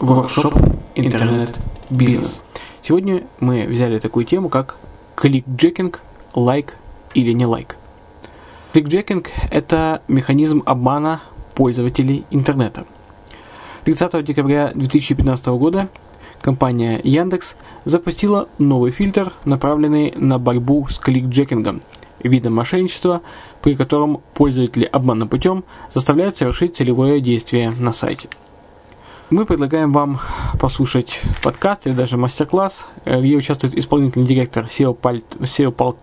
Воркшоп Интернет-бизнес. Сегодня мы взяли такую тему, как кликджекинг, лайк или не лайк. Кликджекинг – это механизм обмана пользователей интернета. 30 декабря 2015 года компания Яндекс запустила новый фильтр, направленный на борьбу с кликджекингом, видом мошенничества, при котором пользователи обманным путем заставляют совершить целевое действие на сайте – мы предлагаем вам послушать подкаст или даже мастер-класс, э, где участвует исполнительный директор SEO Palt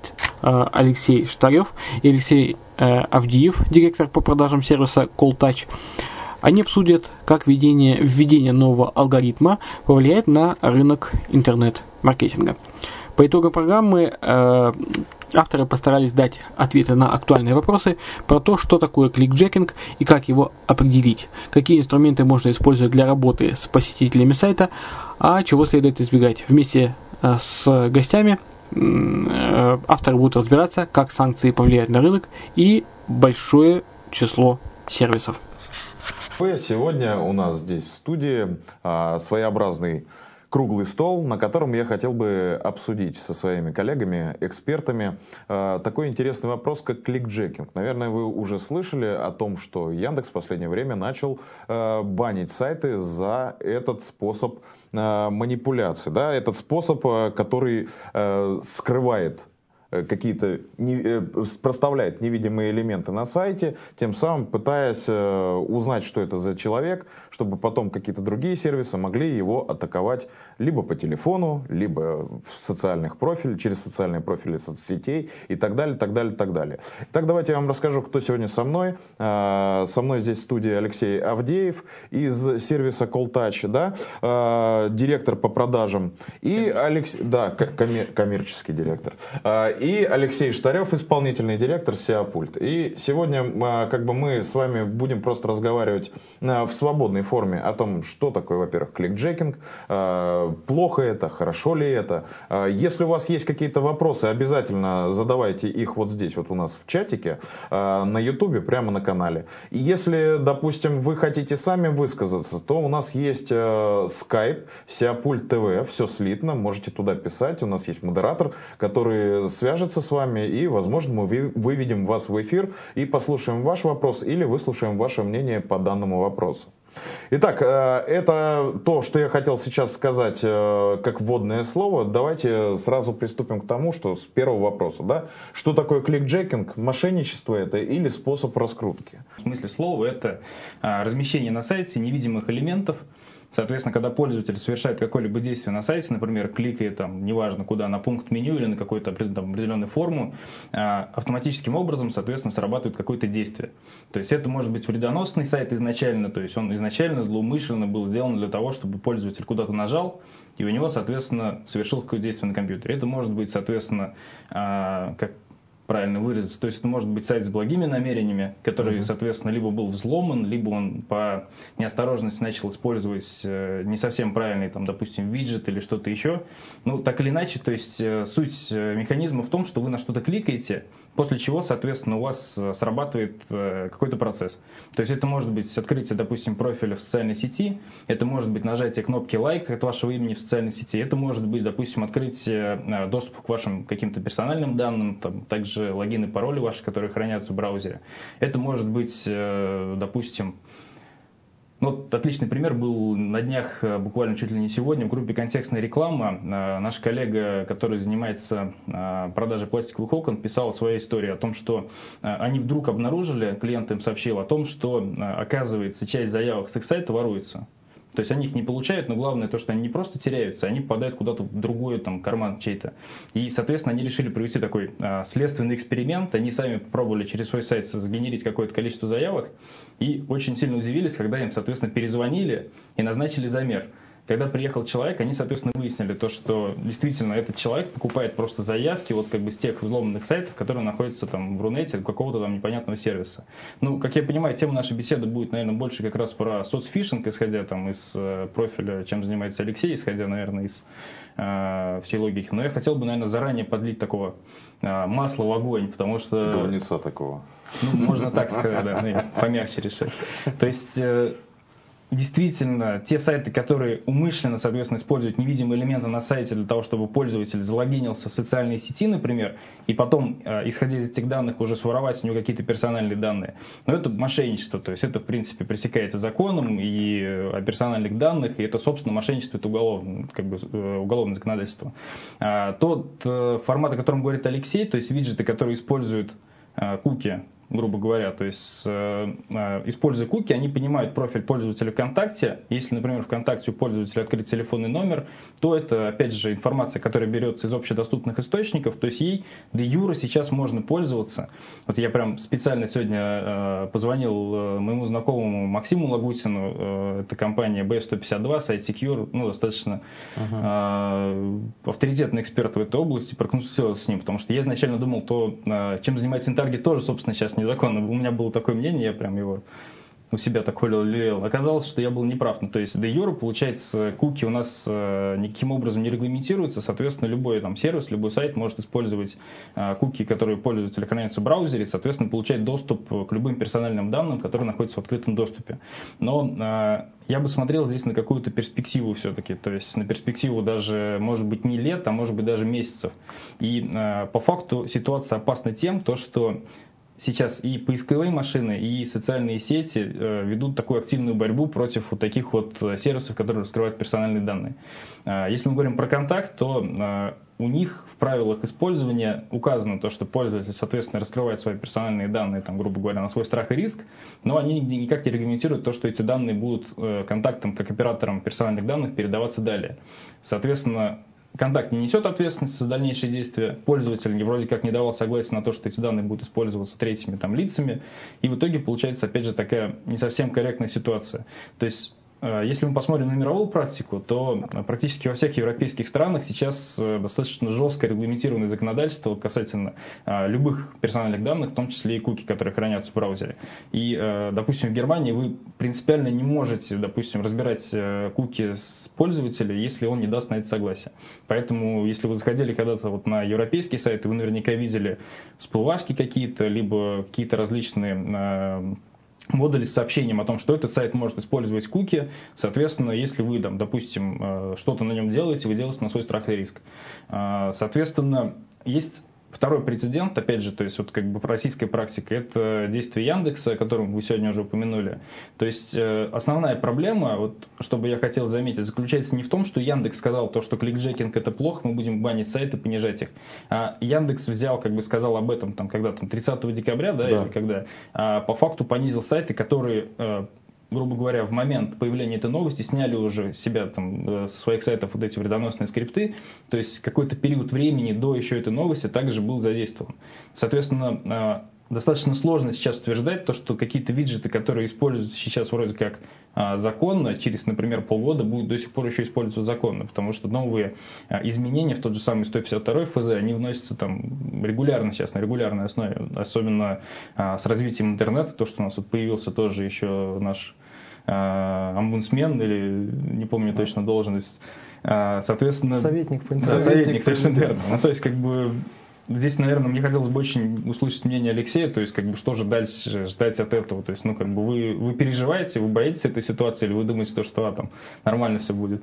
э, Алексей Штарев и Алексей э, Авдиев, директор по продажам сервиса CallTouch. Они обсудят, как введение, введение нового алгоритма повлияет на рынок интернет-маркетинга. По итогам программы Авторы постарались дать ответы на актуальные вопросы про то, что такое кликджекинг и как его определить, какие инструменты можно использовать для работы с посетителями сайта, а чего следует избегать. Вместе э, с гостями э, авторы будут разбираться, как санкции повлияют на рынок и большое число сервисов. Сегодня у нас здесь в студии а, своеобразный круглый стол, на котором я хотел бы обсудить со своими коллегами, экспертами, э, такой интересный вопрос, как кликджекинг. Наверное, вы уже слышали о том, что Яндекс в последнее время начал э, банить сайты за этот способ э, манипуляции, да, этот способ, который скрывает какие-то не, э, проставляет невидимые элементы на сайте, тем самым пытаясь э, узнать, что это за человек, чтобы потом какие-то другие сервисы могли его атаковать либо по телефону, либо в социальных профилях, через социальные профили соцсетей и так далее, так далее, так далее. Итак, давайте я вам расскажу, кто сегодня со мной. Со мной здесь в студии Алексей Авдеев из сервиса CallTouch, да, директор по продажам. И Алексей, да, коммер, коммерческий директор и Алексей Штарев, исполнительный директор Сиапульт. И сегодня а, как бы мы с вами будем просто разговаривать а, в свободной форме о том, что такое, во-первых, кликджекинг, а, плохо это, хорошо ли это. Если у вас есть какие-то вопросы, обязательно задавайте их вот здесь, вот у нас в чатике, на ютубе, прямо на канале. И если, допустим, вы хотите сами высказаться, то у нас есть скайп, Сиапульт ТВ, все слитно, можете туда писать, у нас есть модератор, который свяжется с вами, и, возможно, мы выведем вас в эфир и послушаем ваш вопрос или выслушаем ваше мнение по данному вопросу. Итак, э, это то, что я хотел сейчас сказать э, как вводное слово. Давайте сразу приступим к тому, что с первого вопроса. Да? Что такое кликджекинг? Мошенничество это или способ раскрутки? В смысле слова это а, размещение на сайте невидимых элементов, Соответственно, когда пользователь совершает какое-либо действие на сайте, например, кликает там, неважно куда, на пункт меню или на какую-то определенную форму, а, автоматическим образом, соответственно, срабатывает какое-то действие. То есть это может быть вредоносный сайт изначально, то есть он изначально злоумышленно был сделан для того, чтобы пользователь куда-то нажал, и у него, соответственно, совершил какое-то действие на компьютере. Это может быть, соответственно, а, как правильно выразиться. То есть это может быть сайт с благими намерениями, который, mm-hmm. соответственно, либо был взломан, либо он по неосторожности начал использовать э, не совсем правильный, там, допустим, виджет или что-то еще. Ну, так или иначе, то есть э, суть э, механизма в том, что вы на что-то кликаете, после чего, соответственно, у вас срабатывает какой-то процесс. То есть это может быть открытие, допустим, профиля в социальной сети, это может быть нажатие кнопки лайк от вашего имени в социальной сети, это может быть, допустим, открытие доступа к вашим каким-то персональным данным, там, также также логины, пароли ваши, которые хранятся в браузере. Это может быть, э, допустим, ну, вот отличный пример был на днях, э, буквально чуть ли не сегодня, в группе «Контекстная реклама». Э, наш коллега, который занимается продажей пластиковых окон, писал свою историю о том, что они вдруг обнаружили, клиент им сообщил о том, что, оказывается, часть заявок с их сайта воруется. То есть они их не получают, но главное то, что они не просто теряются, они попадают куда-то в другой там, карман чей-то. И, соответственно, они решили провести такой а, следственный эксперимент. Они сами попробовали через свой сайт сгенерить какое-то количество заявок и очень сильно удивились, когда им, соответственно, перезвонили и назначили замер. Когда приехал человек, они, соответственно, выяснили то, что действительно этот человек покупает просто заявки вот как бы с тех взломанных сайтов, которые находятся там в Рунете, какого-то там непонятного сервиса. Ну, как я понимаю, тема нашей беседы будет, наверное, больше как раз про соцфишинг, исходя там из э, профиля, чем занимается Алексей, исходя, наверное, из э, всей логики. Но я хотел бы, наверное, заранее подлить такого э, масла в огонь, потому что... Говнеца такого. Ну, можно так сказать, да, ну, помягче решить. То есть э, действительно те сайты, которые умышленно, соответственно, используют невидимые элементы на сайте для того, чтобы пользователь залогинился в социальные сети, например, и потом, э, исходя из этих данных, уже своровать у него какие-то персональные данные. Но это мошенничество, то есть это, в принципе, пресекается законом и э, о персональных данных, и это, собственно, мошенничество, это уголовное, как бы, э, уголовное законодательство. А тот формат, о котором говорит Алексей, то есть виджеты, которые используют куки грубо говоря. То есть, э, э, используя куки, они понимают профиль пользователя ВКонтакте. Если, например, ВКонтакте у пользователя открыт телефонный номер, то это, опять же, информация, которая берется из общедоступных источников. То есть, ей до юра сейчас можно пользоваться. Вот я прям специально сегодня э, позвонил моему знакомому Максиму Лагутину. Это компания B152, сайт Secure, ну, достаточно uh-huh. авторитетный эксперт в этой области, проконсультировался с ним, потому что я изначально думал, то, чем занимается Интаргет, тоже, собственно, сейчас незаконно. У меня было такое мнение, я прям его у себя так холил Оказалось, что я был неправ. Ну, то есть, де юра, получается, куки у нас э, никаким образом не регламентируются. Соответственно, любой там сервис, любой сайт может использовать э, куки, которые пользователь хранятся в браузере, соответственно, получать доступ к любым персональным данным, которые находятся в открытом доступе. Но э, я бы смотрел здесь на какую-то перспективу все-таки, то есть на перспективу даже, может быть, не лет, а может быть даже месяцев. И э, по факту ситуация опасна тем, то, что сейчас и поисковые машины, и социальные сети э, ведут такую активную борьбу против вот таких вот э, сервисов, которые раскрывают персональные данные. А, если мы говорим про контакт, то э, у них в правилах использования указано то, что пользователь, соответственно, раскрывает свои персональные данные, там, грубо говоря, на свой страх и риск, но они нигде никак не регламентируют то, что эти данные будут контактом, как оператором персональных данных передаваться далее. Соответственно, Контакт не несет ответственности за дальнейшие действия. Пользователь вроде как не давал согласия на то, что эти данные будут использоваться третьими там, лицами. И в итоге получается, опять же, такая не совсем корректная ситуация. То есть если мы посмотрим на мировую практику, то э, практически во всех европейских странах сейчас э, достаточно жестко регламентированное законодательство касательно любых персональных данных, в том числе и куки, которые хранятся в браузере. И, допустим, в Германии вы принципиально не можете, допустим, разбирать куки с пользователя, если он не даст на это согласие. Поэтому, если вы заходили когда-то вот на европейские сайты, вы наверняка видели всплывашки какие-то, либо какие-то различные модуль с сообщением о том, что этот сайт может использовать куки. Соответственно, если вы, там, допустим, э, что-то на нем делаете, вы делаете на свой страх и риск. Э, соответственно, есть Второй прецедент, опять же, то есть вот как бы российская практика, это действие Яндекса, о котором вы сегодня уже упомянули. То есть э, основная проблема, вот, чтобы я хотел заметить, заключается не в том, что Яндекс сказал то, что кликджекинг это плохо, мы будем банить сайты, понижать их. А Яндекс взял, как бы сказал об этом, там, когда там 30 декабря, да, да. или когда, а, по факту понизил сайты, которые э, грубо говоря, в момент появления этой новости сняли уже себя там э, со своих сайтов вот эти вредоносные скрипты, то есть какой-то период времени до еще этой новости также был задействован. Соответственно, а, достаточно сложно сейчас утверждать то, что какие-то виджеты, которые используются сейчас вроде как а, законно, через, например, полгода будут до сих пор еще использоваться законно, потому что новые а, изменения в тот же самый 152 ФЗ, они вносятся там регулярно сейчас, на регулярной основе, особенно а, с развитием интернета, то, что у нас вот появился тоже еще наш омбудсмен, или не помню точно должность, соответственно... Советник по да, советник, советник, верно. Ну, то есть, как бы, Здесь, наверное, мне хотелось бы очень услышать мнение Алексея, то есть, как бы, что же дальше ждать от этого? То есть, ну, как бы, вы, вы переживаете, вы боитесь этой ситуации, или вы думаете, то, что а, там нормально все будет?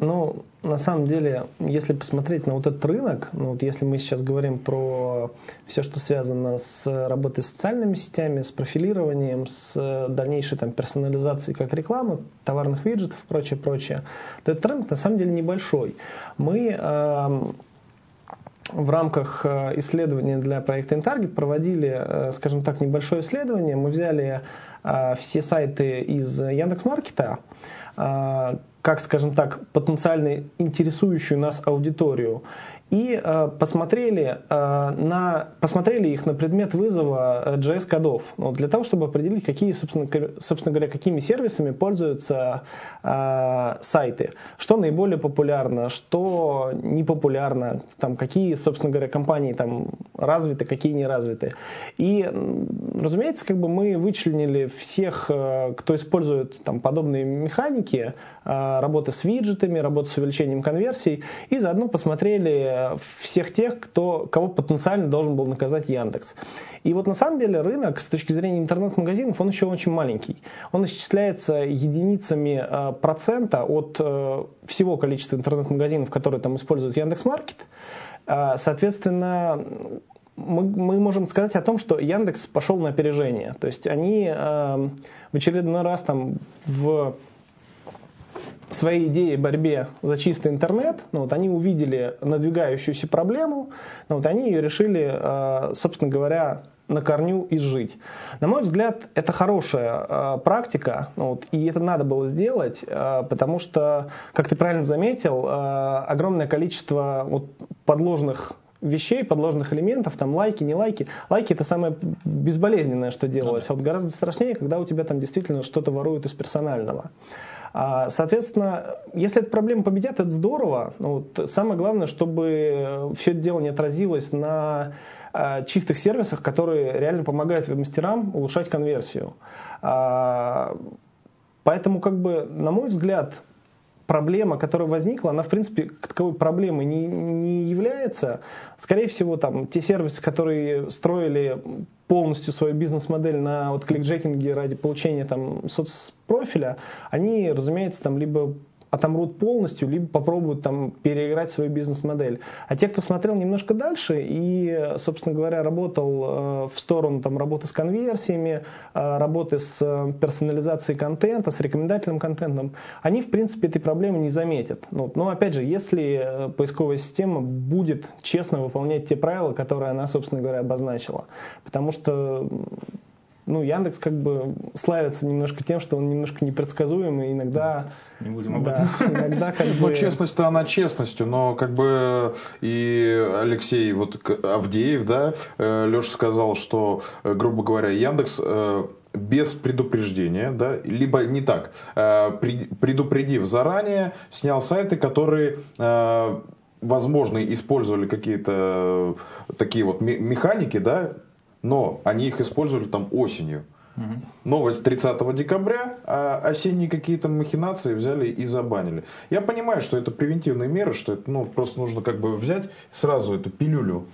Ну, на самом деле, если посмотреть на вот этот рынок, ну вот если мы сейчас говорим про все, что связано с работой с социальными сетями, с профилированием, с дальнейшей там персонализацией как рекламы, товарных виджетов и прочее, прочее, то этот рынок на самом деле небольшой. Мы э, в рамках э, исследования для проекта InTarget проводили, э, скажем так, небольшое исследование. Мы взяли э, все сайты из Яндекс.Маркета, как, скажем так, потенциально интересующую нас аудиторию и э, посмотрели, э, на, посмотрели их на предмет вызова JS-кодов, ну, для того, чтобы определить, какие, собственно, собственно говоря, какими сервисами пользуются э, сайты, что наиболее популярно, что не популярно, там, какие, собственно говоря, компании там развиты, какие не развиты. И, разумеется, как бы мы вычленили всех, э, кто использует там, подобные механики, э, работы с виджетами, работы с увеличением конверсий, и заодно посмотрели всех тех, кто, кого потенциально должен был наказать Яндекс. И вот на самом деле рынок с точки зрения интернет-магазинов, он еще очень маленький. Он исчисляется единицами э, процента от э, всего количества интернет-магазинов, которые там используют Яндекс.Маркет. Э, соответственно, мы, мы можем сказать о том, что Яндекс пошел на опережение. То есть они э, в очередной раз там в своей идеей борьбе за чистый интернет, ну, вот они увидели надвигающуюся проблему, ну, вот они ее решили, э, собственно говоря, на корню изжить. На мой взгляд, это хорошая э, практика, ну, вот, и это надо было сделать, э, потому что, как ты правильно заметил, э, огромное количество вот, подложных вещей, подложных элементов, там лайки, не лайки. Лайки это самое безболезненное, что делалось. А вот гораздо страшнее, когда у тебя там действительно что-то воруют из персонального. А, соответственно, если эта проблема победят, это здорово. Ну вот самое главное, чтобы все это дело не отразилось на а, чистых сервисах, которые реально помогают веб-мастерам улучшать конверсию. А, поэтому, как бы, на мой взгляд, проблема, которая возникла, она, в принципе, к таковой проблемой не, не является. Скорее всего, там, те сервисы, которые строили полностью свою бизнес-модель на вот кликджекинге ради получения там соцпрофиля, они, разумеется, там либо отомрут полностью, либо попробуют там переиграть свою бизнес-модель. А те, кто смотрел немножко дальше и, собственно говоря, работал э, в сторону там, работы с конверсиями, э, работы с э, персонализацией контента, с рекомендательным контентом, они, в принципе, этой проблемы не заметят. Ну, но, опять же, если поисковая система будет честно выполнять те правила, которые она, собственно говоря, обозначила. Потому что ну, Яндекс как бы славится немножко тем, что он немножко непредсказуемый, иногда... Не будем об этом. Да, иногда как бы... Ну, честность-то она честностью, но как бы и Алексей вот Авдеев, да, э, Леша сказал, что, э, грубо говоря, Яндекс э, без предупреждения, да, либо не так, предупредив заранее, снял сайты, которые возможно, использовали какие-то такие вот механики, да, но они их использовали там осенью. Угу. Новость 30 декабря, а осенние какие-то махинации взяли и забанили. Я понимаю, что это превентивные меры, что это ну, просто нужно как бы взять сразу эту пилюлю,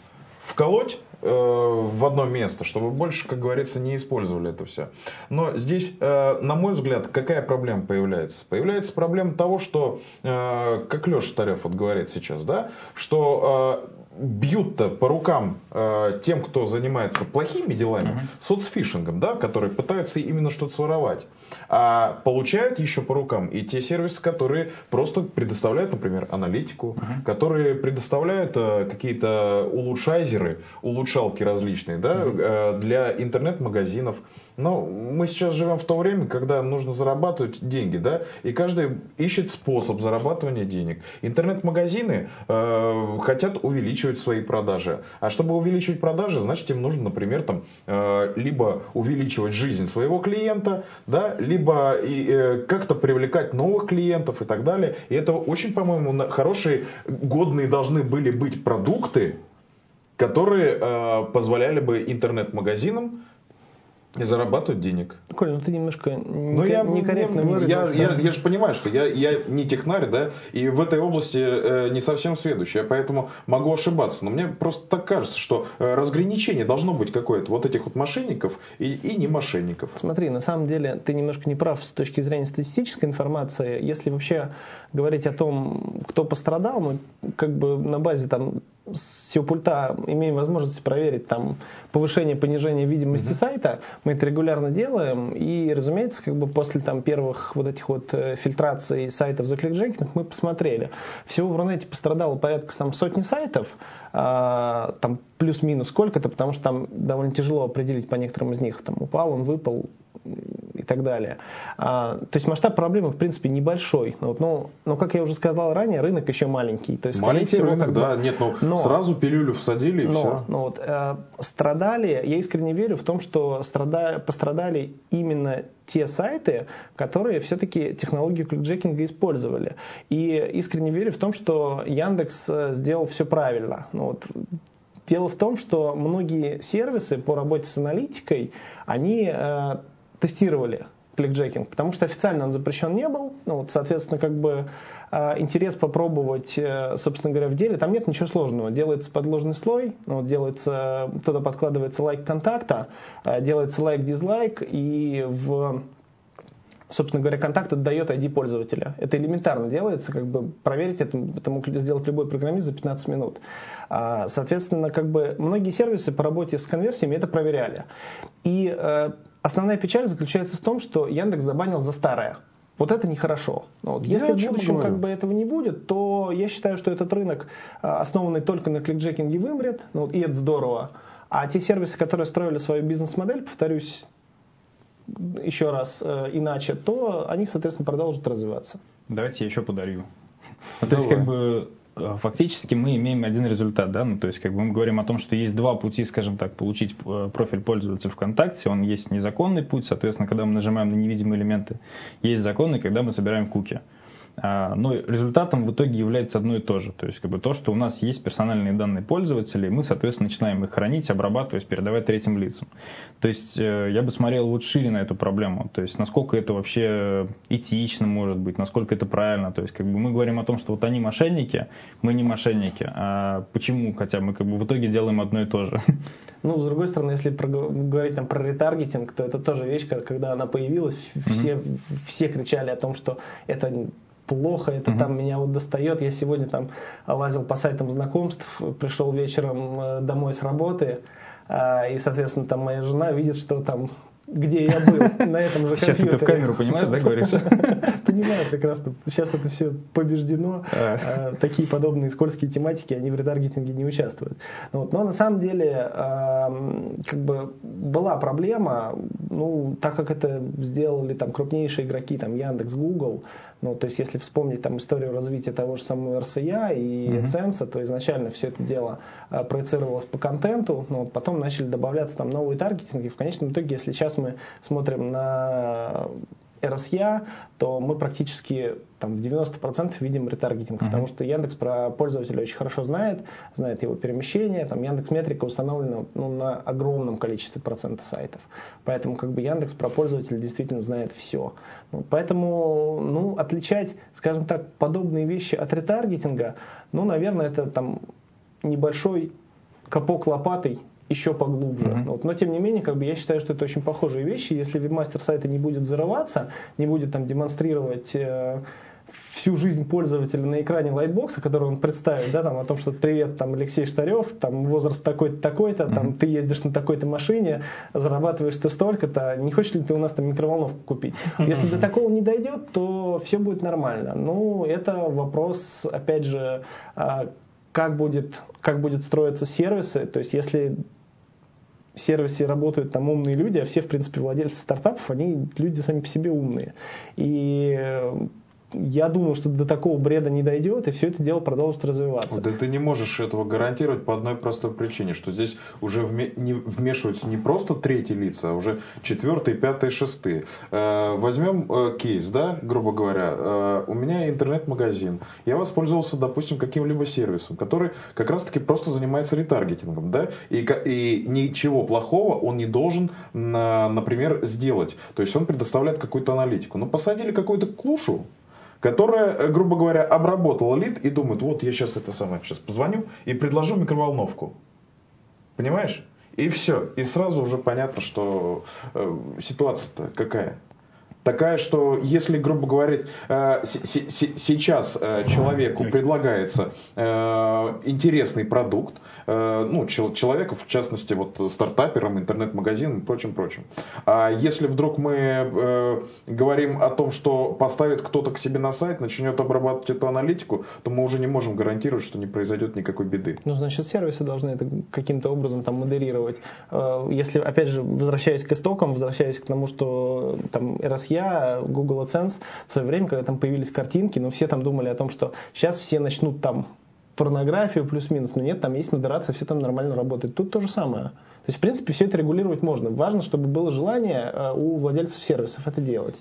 вколоть э, в одно место, чтобы больше, как говорится, не использовали это все. Но здесь, э, на мой взгляд, какая проблема появляется? Появляется проблема того, что, э, как Леша Старев вот говорит сейчас, да, что э, бьют-то по рукам э, тем, кто занимается плохими делами, uh-huh. соцфишингом, да, которые пытаются именно что-то своровать. А получают еще по рукам и те сервисы, которые просто предоставляют, например, аналитику, uh-huh. которые предоставляют э, какие-то улучшайзеры, улучшалки различные, да, uh-huh. э, для интернет-магазинов. Но мы сейчас живем в то время, когда нужно зарабатывать деньги, да, и каждый ищет способ зарабатывания денег. Интернет-магазины э, хотят увеличивать свои продажи. А чтобы увеличивать продажи, значит, им нужно, например, там, э, либо увеличивать жизнь своего клиента, да, либо и, э, как-то привлекать новых клиентов и так далее. И это очень, по-моему, хорошие, годные должны были быть продукты, которые э, позволяли бы интернет-магазинам и зарабатывать денег. Коль, ну ты немножко ну, я, некорректно я, выразился. Я, я, я же понимаю, что я, я не технарь, да, и в этой области э, не совсем сведущий, поэтому могу ошибаться. Но мне просто так кажется, что э, разграничение должно быть какое-то вот этих вот мошенников и, и не мошенников. Смотри, на самом деле ты немножко не прав с точки зрения статистической информации. Если вообще говорить о том, кто пострадал, мы как бы на базе там с всего пульта имеем возможность проверить там повышение, понижение видимости mm-hmm. сайта. Мы это регулярно делаем. И, разумеется, как бы после там первых вот этих вот э, фильтраций сайтов за кликджекинг мы посмотрели. Всего в Рунете пострадало порядка там сотни сайтов, а, там плюс-минус сколько-то, потому что там довольно тяжело определить по некоторым из них. Там упал, он выпал, так далее. А, то есть масштаб проблемы, в принципе, небольшой. Вот, ну, но, как я уже сказал ранее, рынок еще маленький. То есть, маленький всего, рынок, да. Нет, ну, но, сразу пилюлю всадили и но, все. Но вот, э, страдали, я искренне верю в том, что страда, пострадали именно те сайты, которые все-таки технологию кликджекинга использовали. И искренне верю в том, что Яндекс э, сделал все правильно. Ну, вот, Дело в том, что многие сервисы по работе с аналитикой, они э, тестировали кликджекинг, потому что официально он запрещен не был. Ну, вот, соответственно, как бы э, интерес попробовать, э, собственно говоря, в деле, там нет ничего сложного. Делается подложный слой, ну, делается, туда подкладывается лайк контакта, э, делается лайк-дизлайк, и в собственно говоря, контакт отдает ID пользователя. Это элементарно делается, как бы проверить это, это мог сделать любой программист за 15 минут. А, соответственно, как бы многие сервисы по работе с конверсиями это проверяли. И Основная печаль заключается в том, что Яндекс забанил за старое. Вот это нехорошо. Ну вот, если в будущем как бы этого не будет, то я считаю, что этот рынок, а, основанный только на кликджекинге, вымрет, ну, и это здорово. А те сервисы, которые строили свою бизнес-модель, повторюсь еще раз э, иначе, то они, соответственно, продолжат развиваться. Давайте я еще подарю. Ну, то есть, как бы фактически мы имеем один результат, да, ну, то есть как бы мы говорим о том, что есть два пути, скажем так, получить э, профиль пользователя ВКонтакте, он есть незаконный путь, соответственно, когда мы нажимаем на невидимые элементы, есть законный, когда мы собираем куки. А, но результатом в итоге является одно и то же. То есть как бы то, что у нас есть персональные данные пользователей, мы, соответственно, начинаем их хранить, обрабатывать, передавать третьим лицам. То есть э, я бы смотрел вот шире на эту проблему. То есть насколько это вообще этично может быть, насколько это правильно. То есть как бы мы говорим о том, что вот они мошенники, мы не мошенники. А почему? Хотя мы как бы в итоге делаем одно и то же. Ну, с другой стороны, если говорить там про ретаргетинг, то это тоже вещь, когда она появилась, все, mm-hmm. все кричали о том, что это плохо, это угу. там меня вот достает. Я сегодня там лазил по сайтам знакомств, пришел вечером э, домой с работы, а, и, соответственно, там моя жена видит, что там где я был на этом же Сейчас это в камеру понимаешь, да, говоришь? Понимаю прекрасно. Сейчас это все побеждено. А. А, такие подобные скользкие тематики, они в ретаргетинге не участвуют. Но на самом деле, как бы была проблема, ну, так как это сделали там крупнейшие игроки, там Яндекс, Google, ну, то есть, если вспомнить там историю развития того же самого RCA и mm-hmm. То изначально все это дело а, проецировалось по контенту, но потом начали добавляться там новые таргетинги. В конечном итоге, если сейчас мы смотрим на RSA, то мы практически там, в 90% видим ретаргетинг, uh-huh. потому что Яндекс про пользователя очень хорошо знает, знает его перемещение, там Яндекс Метрика установлена ну, на огромном количестве процента сайтов, поэтому как бы Яндекс про пользователя действительно знает все. Ну, поэтому ну, отличать, скажем так, подобные вещи от ретаргетинга, ну, наверное, это там небольшой копок лопатой еще поглубже. Mm-hmm. Вот. Но тем не менее, как бы, я считаю, что это очень похожие вещи. Если вебмастер сайта не будет зарываться, не будет там демонстрировать э, всю жизнь пользователя на экране lightbox а, который он представит, да, там, о том, что привет, там, Алексей Штарев, там, возраст такой-то, такой-то, mm-hmm. там, ты ездишь на такой-то машине, зарабатываешь ты столько-то, не хочешь ли ты у нас там микроволновку купить? Если до такого не дойдет, то все будет нормально. Ну, это вопрос, опять же, а, как будет, как будет строиться сервисы, то есть если сервисе работают там умные люди, а все, в принципе, владельцы стартапов, они люди сами по себе умные. И я думаю, что до такого бреда не дойдет, и все это дело продолжит развиваться. Да ты не можешь этого гарантировать по одной простой причине, что здесь уже вмешиваются не просто третьи лица, а уже четвертые, пятые, шестые. Э, возьмем э, кейс, да, грубо говоря. Э, у меня интернет-магазин. Я воспользовался, допустим, каким-либо сервисом, который как раз-таки просто занимается ретаргетингом, да, и, и ничего плохого он не должен, на, например, сделать. То есть он предоставляет какую-то аналитику. Но посадили какую-то клушу, которая, э, грубо говоря, обработала лид и думает, вот я сейчас это самое, сейчас позвоню и предложу микроволновку. Понимаешь? И все. И сразу уже понятно, что э, ситуация-то какая такая, что если, грубо говоря, э, сейчас э, человеку предлагается э, интересный продукт, ну, человеку, в частности, вот стартаперам, интернет-магазинам и прочим-прочим. А если вдруг мы говорим о том, что поставит кто-то к себе на сайт, начнет обрабатывать эту аналитику, то мы уже не можем гарантировать, что не произойдет никакой беды. Ну, значит, сервисы должны это каким-то образом там модерировать. Если, опять же, возвращаясь к истокам, возвращаясь к тому, что там RSE я, Google AdSense в свое время, когда там появились картинки, ну, все там думали о том, что сейчас все начнут там порнографию плюс-минус, но нет, там есть модерация, все там нормально работает. Тут то же самое. То есть, в принципе, все это регулировать можно. Важно, чтобы было желание э, у владельцев сервисов это делать.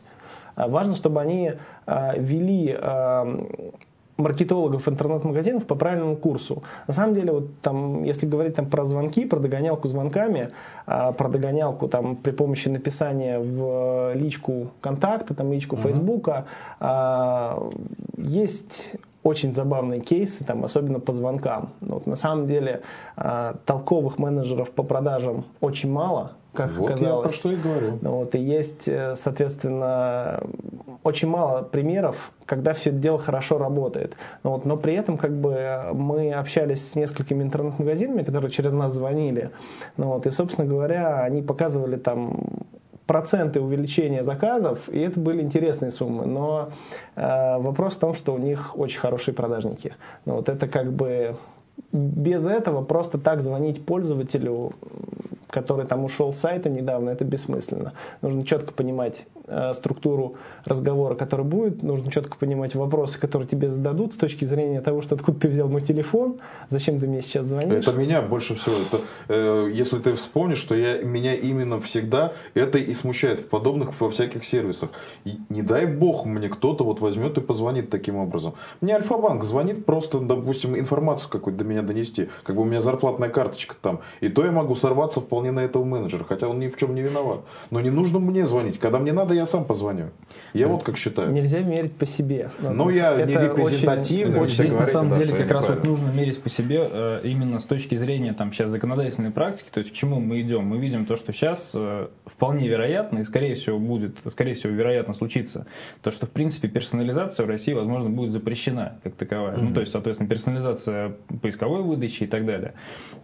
А важно, чтобы они э, вели э, маркетологов интернет-магазинов по правильному курсу. На самом деле, вот там, если говорить там про звонки, про догонялку звонками, а, про догонялку там при помощи написания в личку контакта, там личку Фейсбука, uh-huh. есть очень забавные кейсы, там, особенно по звонкам. Вот, на самом деле а, толковых менеджеров по продажам очень мало, как вот оказалось. Я про что и говорю. Ну, вот, и есть, э, соответственно, очень мало примеров, когда все это дело хорошо работает. Но, вот, но при этом как бы мы общались с несколькими интернет-магазинами, которые через нас звонили. Ну, вот, и, собственно говоря, они показывали там проценты увеличения заказов, и это были интересные суммы. Но э, вопрос в том, что у них очень хорошие продажники. Ну, вот это как бы без этого просто так звонить пользователю который там ушел с сайта недавно, это бессмысленно. Нужно четко понимать структуру разговора, который будет, нужно четко понимать вопросы, которые тебе зададут с точки зрения того, что откуда ты взял мой телефон, зачем ты мне сейчас звонишь. Это меня больше всего. Это, э, если ты вспомнишь, что я, меня именно всегда это и смущает в подобных во всяких сервисах. И не дай бог мне кто-то вот возьмет и позвонит таким образом. Мне Альфа-банк звонит просто, допустим, информацию какую-то до меня донести. Как бы у меня зарплатная карточка там. И то я могу сорваться вполне на этого менеджера, хотя он ни в чем не виноват. Но не нужно мне звонить. Когда мне надо, я сам позвоню. Я вот как считаю. Нельзя мерить по себе. Ну, я не репрезентативный. Очень, здесь на самом деле как раз вот нужно мерить по себе э, именно с точки зрения там сейчас законодательной практики, то есть к чему мы идем. Мы видим то, что сейчас э, вполне вероятно и скорее всего будет, скорее всего вероятно случится, то, что в принципе персонализация в России, возможно, будет запрещена как таковая. Mm-hmm. Ну, то есть, соответственно, персонализация поисковой выдачи и так далее.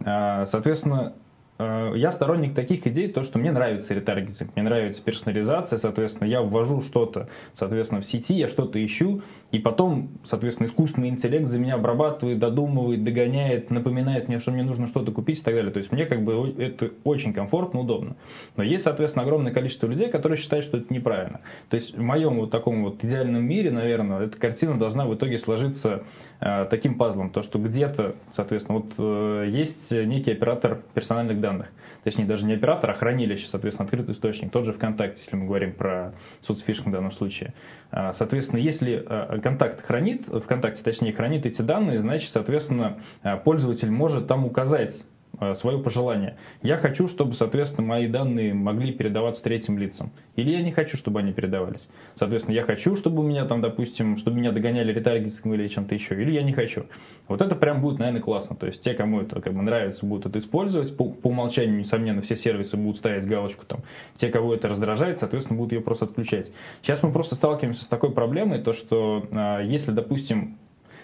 А, соответственно, я сторонник таких идей, то, что мне нравится ретаргетинг, мне нравится персонализация, соответственно, я ввожу что-то, соответственно, в сети, я что-то ищу, и потом, соответственно, искусственный интеллект за меня обрабатывает, додумывает, догоняет, напоминает мне, что мне нужно что-то купить и так далее. То есть мне как бы это очень комфортно, удобно. Но есть, соответственно, огромное количество людей, которые считают, что это неправильно. То есть в моем вот таком вот идеальном мире, наверное, эта картина должна в итоге сложиться э, таким пазлом, то, что где-то, соответственно, вот э, есть некий оператор персональных данных, точнее даже не оператор, а хранилище, соответственно, открытый источник, тот же ВКонтакте, если мы говорим про соцфишинг в данном случае. А, соответственно, если э, контакт хранит, ВКонтакте точнее хранит эти данные, значит, соответственно, э, пользователь может там указать э, свое пожелание. Я хочу, чтобы, соответственно, мои данные могли передаваться третьим лицам. Или я не хочу, чтобы они передавались. Соответственно, я хочу, чтобы у меня там, допустим, чтобы меня догоняли ретаргетингом или чем-то еще. Или я не хочу. Вот это прям будет, наверное, классно. То есть те, кому это как бы нравится, будут это использовать. По, по умолчанию, несомненно, все сервисы будут ставить галочку там. Те, кого это раздражает, соответственно, будут ее просто отключать. Сейчас мы просто сталкиваемся с такой проблемой, то что а, если, допустим,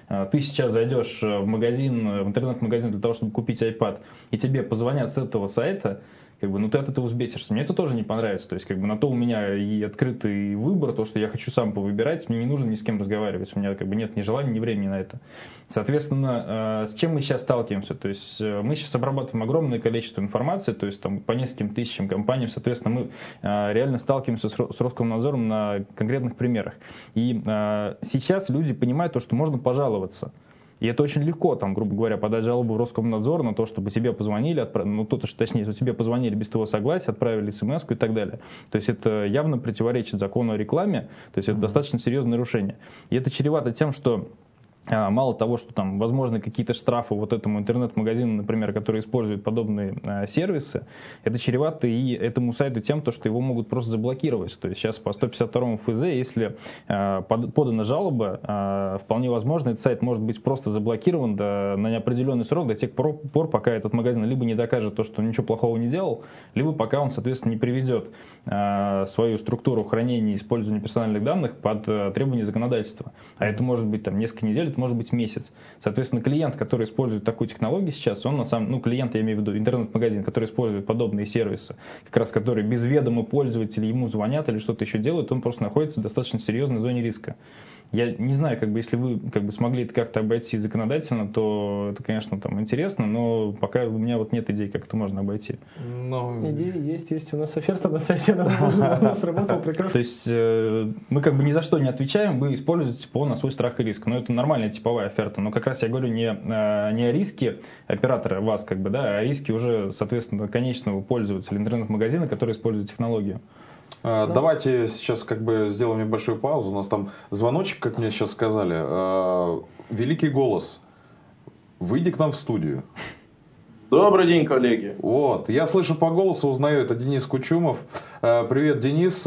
ты сейчас зайдешь в магазин, в интернет-магазин для того, чтобы купить iPad, и тебе позвонят с этого сайта, как бы, ну ты от этого взбесишься. Мне это тоже не понравится. То есть, как бы, на то у меня и открытый выбор, то, что я хочу сам повыбирать, мне не нужно ни с кем разговаривать. У меня как бы нет ни желания, ни времени на это. Соответственно, э, с чем мы сейчас сталкиваемся? То есть, э, мы сейчас обрабатываем огромное количество информации, то есть, там, по нескольким тысячам компаниям. Соответственно, мы э, реально сталкиваемся с Роскомнадзором на конкретных примерах. И сейчас люди понимают то, что можно пожаловаться. И это очень легко, там, грубо говоря, подать жалобу в Роскомнадзор на то, чтобы тебе позвонили, отправ... ну, то, что, точнее, что тебе позвонили без твоего согласия, отправили смс и так далее. То есть это явно противоречит закону о рекламе, то есть это mm-hmm. достаточно серьезное нарушение. И это чревато тем, что мало того, что там возможны какие-то штрафы вот этому интернет-магазину, например, который использует подобные а, сервисы, это чревато и этому сайту тем, то, что его могут просто заблокировать. То есть сейчас по 152 ФЗ, если а, под, подана жалоба, а, вполне возможно, этот сайт может быть просто заблокирован до, на неопределенный срок до тех пор, пор, пока этот магазин либо не докажет то, что ничего плохого не делал, либо пока он, соответственно, не приведет а, свою структуру хранения и использования персональных данных под а, требования законодательства. А это может быть там несколько недель, может быть месяц. Соответственно, клиент, который использует такую технологию сейчас, он на самом, ну, клиент, я имею в виду интернет-магазин, который использует подобные сервисы, как раз которые без ведома пользователя ему звонят или что-то еще делают, он просто находится в достаточно серьезной зоне риска. Я не знаю, как бы, если вы как бы, смогли это как-то обойти законодательно, то это, конечно, там интересно, но пока у меня вот нет идей, как это можно обойти. Но... Ну, Идеи есть, есть. У нас оферта на сайте, она сработала прекрасно. То есть э, мы как бы ни за что не отвечаем, вы используете ПО на свой страх и риск. Но это нормальная типовая оферта. Но как раз я говорю не, э, не о риске оператора вас, как бы, да, а о риске уже, соответственно, конечного пользователя интернет-магазина, который использует технологию. А, ну. Давайте сейчас как бы сделаем небольшую паузу. У нас там звоночек, как мне сейчас сказали. А, великий голос. Выйди к нам в студию. Добрый день, коллеги. Вот, я слышу по голосу, узнаю, это Денис Кучумов. А, привет, Денис.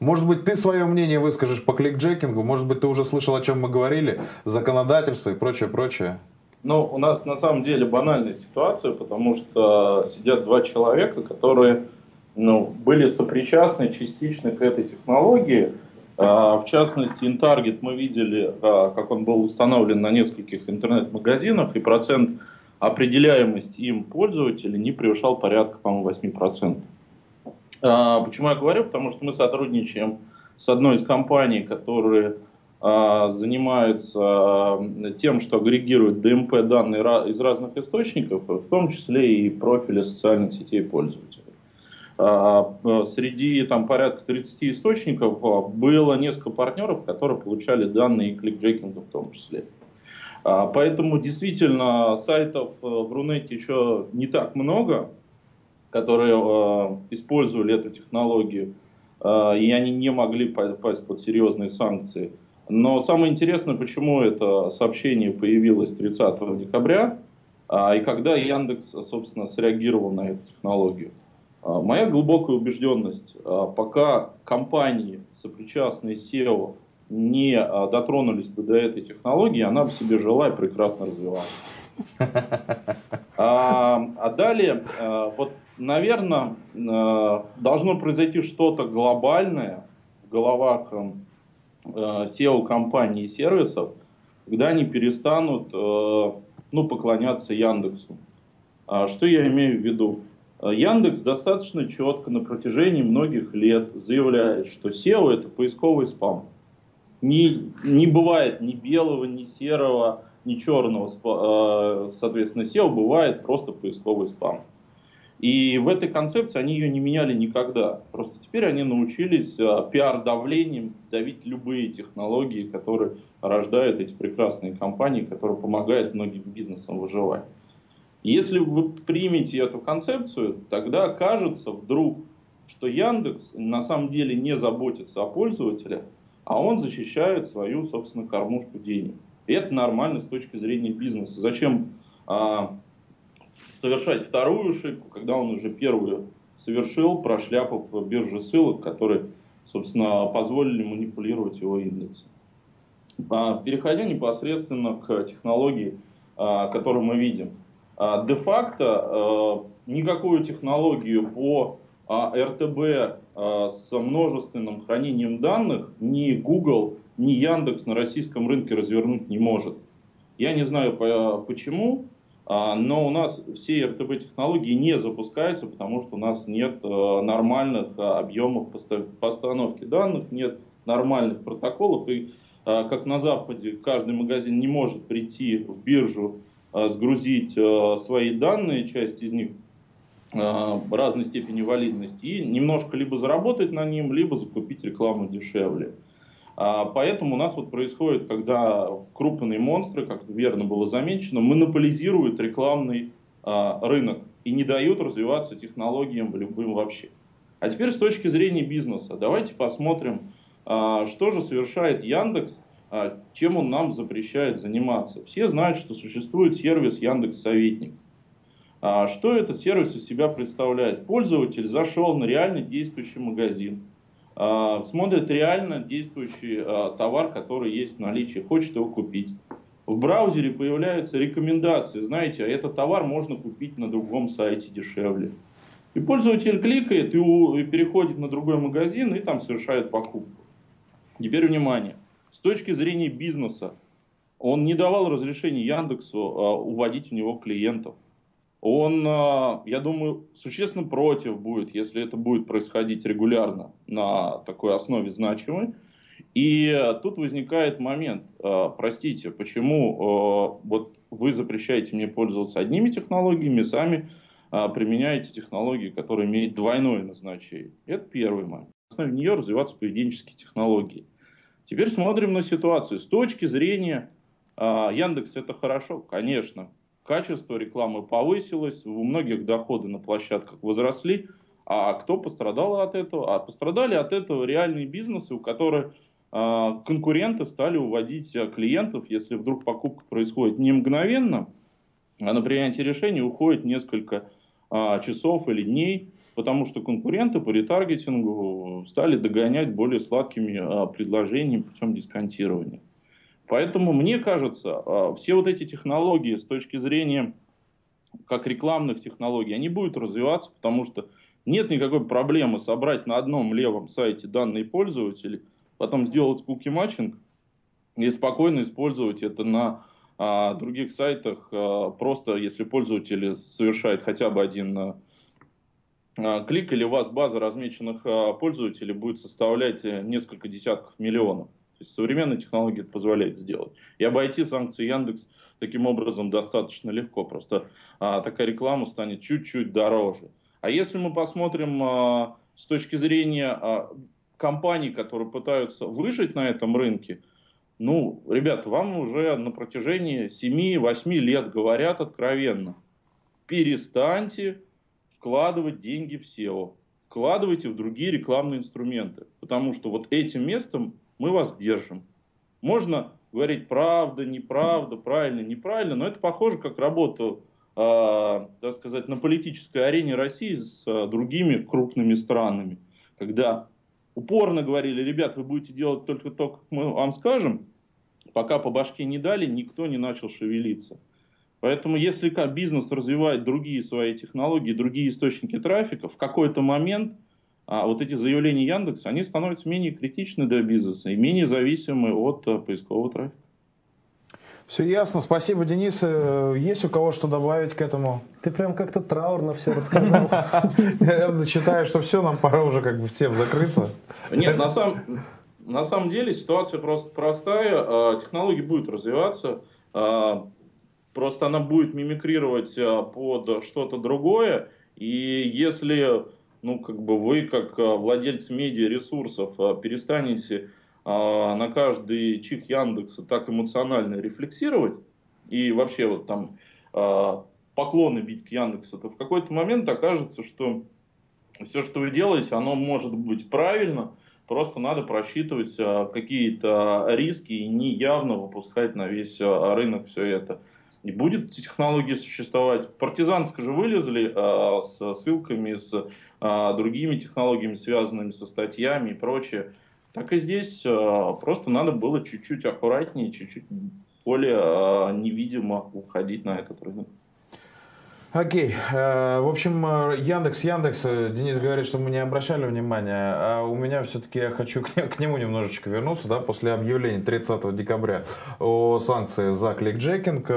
Может быть, ты свое мнение выскажешь по кликджекингу? Может быть, ты уже слышал, о чем мы говорили? Законодательство и прочее, прочее. Ну, у нас на самом деле банальная ситуация, потому что сидят два человека, которые ну, были сопричастны частично к этой технологии. А, в частности, InTarget мы видели, а, как он был установлен на нескольких интернет-магазинах, и процент определяемости им пользователей не превышал порядка, по-моему, 8%. А, почему я говорю? Потому что мы сотрудничаем с одной из компаний, которые занимаются тем, что агрегируют ДМП данные из разных источников, в том числе и профили социальных сетей пользователей. А, а, среди там, порядка 30 источников а, было несколько партнеров, которые получали данные кликджекинга в том числе. Поэтому действительно сайтов э, в Рунете еще не так много, которые использовали эту технологию, и они не могли попасть под серьезные санкции. Но самое интересное, почему это сообщение появилось 30 декабря, и когда Яндекс, собственно, среагировал на эту технологию. А, моя глубокая убежденность, а, пока компании, сопричастные SEO, не а, дотронулись бы до этой технологии, она бы себе жила и прекрасно развивалась. А, а далее, вот, наверное, должно произойти что-то глобальное в головах SEO-компаний и сервисов, когда они перестанут ну, поклоняться Яндексу. Что я имею в виду? Яндекс достаточно четко на протяжении многих лет заявляет, что SEO это поисковый спам. Не, не бывает ни белого, ни серого, ни черного, э, соответственно, SEO бывает просто поисковый спам. И в этой концепции они ее не меняли никогда. Просто теперь они научились э, пиар-давлением давить любые технологии, которые рождают эти прекрасные компании, которые помогают многим бизнесам выживать. Если вы примете эту концепцию, тогда кажется вдруг, что Яндекс на самом деле не заботится о пользователе, а он защищает свою, собственно, кормушку денег. И это нормально с точки зрения бизнеса. Зачем а, совершать вторую ошибку, когда он уже первую совершил, прошляпав биржу ссылок, которые, собственно, позволили манипулировать его индексом. А, переходя непосредственно к технологии, а, которую мы видим. А, де-факто никакую технологию по РТБ с множественным хранением данных ни Google, ни Яндекс на российском рынке развернуть не может. Я не знаю почему, но у нас все РТБ-технологии не запускаются, потому что у нас нет нормальных объемов постановки данных, нет нормальных протоколов. И а, как на Западе каждый магазин не может прийти в биржу, а, сгрузить а, свои данные, часть из них разной степени валидности, и немножко либо заработать на ним, либо закупить рекламу дешевле. Поэтому у нас вот происходит, когда крупные монстры, как верно было замечено, монополизируют рекламный рынок и не дают развиваться технологиям любым вообще. А теперь с точки зрения бизнеса, давайте посмотрим, а, что же совершает Яндекс, а, чем он нам запрещает заниматься? Все знают, что существует сервис Яндекс Советник. А, что этот сервис из себя представляет? Пользователь зашел на реально действующий магазин, смотрит реально действующий товар, который есть в наличии, хочет его купить. В браузере появляются рекомендации, знаете, а этот товар можно купить на другом сайте дешевле. И пользователь кликает и переходит на другой магазин и там совершает покупку. Теперь внимание. С точки зрения бизнеса, он не давал разрешения Яндексу а, уводить у него клиентов. Он, а, я думаю, существенно против будет, если это будет происходить регулярно на такой основе значимой. И тут возникает момент, а, простите, почему вот вы запрещаете мне пользоваться одними технологиями, сами применяете технологии, которые имеют двойное назначение. Это первый момент. На основе нее развиваться поведенческие технологии. Теперь смотрим на ситуацию. С точки зрения э, Яндекс это хорошо, конечно. Качество рекламы повысилось, у многих доходы на площадках возросли. А кто пострадал от этого? А пострадали от этого реальные бизнесы, у которых э, конкуренты стали уводить клиентов, если вдруг покупка происходит не мгновенно, а на принятие решения уходит несколько э, часов или дней потому что конкуренты по ретаргетингу стали догонять более сладкими а, предложениями путем дисконтирования. Поэтому мне кажется, а, все вот эти технологии с точки зрения как рекламных технологий, они будут развиваться, потому что нет никакой проблемы собрать на одном левом сайте данные пользователей, потом сделать куки матчинг и спокойно использовать это на а, других сайтах, а, просто если пользователь совершает хотя бы один а, клик или у вас база размеченных а, пользователей будет составлять э, несколько десятков миллионов. То есть современные технологии это позволяет сделать. И обойти санкции Яндекс таким образом достаточно легко. Просто а, такая реклама станет чуть-чуть дороже. А если мы посмотрим а, с точки зрения а, компаний, которые пытаются выжить на этом рынке, ну, ребята, вам уже на протяжении 7-8 лет говорят откровенно, перестаньте вкладывать деньги в SEO, вкладывайте в другие рекламные инструменты, потому что вот этим местом мы вас держим. Можно говорить правда, неправда, правильно, неправильно, но это похоже как работа, э, так сказать, на политической арене России с э, другими крупными странами, когда упорно говорили, ребят, вы будете делать только то, как мы вам скажем, пока по башке не дали, никто не начал шевелиться. Поэтому если как бизнес развивает другие свои технологии, другие источники трафика, в какой-то момент а, вот эти заявления Яндекса, они становятся менее критичны для бизнеса и менее зависимы от а, поискового трафика. Все ясно. Спасибо, Денис. Э, есть у кого что добавить к этому? Ты прям как-то траурно все рассказал. Я считаю, что все, нам пора уже как бы всем закрыться. Нет, на самом, на самом деле ситуация просто простая. А, технологии будут развиваться. Просто она будет мимикрировать а, под что-то другое. И если ну, как бы вы, как а, владельцы медиаресурсов, а, перестанете на каждый чих Яндекса так эмоционально рефлексировать и вообще вот там поклоны бить к Яндексу, то в какой-то момент окажется, что все, что вы делаете, оно может быть правильно, просто надо просчитывать какие-то риски и не явно выпускать на весь рынок все это. Не будет технологии существовать. Партизанско же вылезли а, с ссылками, с а, другими технологиями, связанными со статьями и прочее. Так и здесь а, просто надо было чуть-чуть аккуратнее, чуть-чуть более а, невидимо уходить на этот рынок. Окей. Э, в общем, э, Яндекс, Яндекс, э, Денис говорит, что мы не обращали внимания, а у меня все-таки я хочу к, нему немножечко вернуться, да, после объявления 30 декабря о санкции за кликджекинг.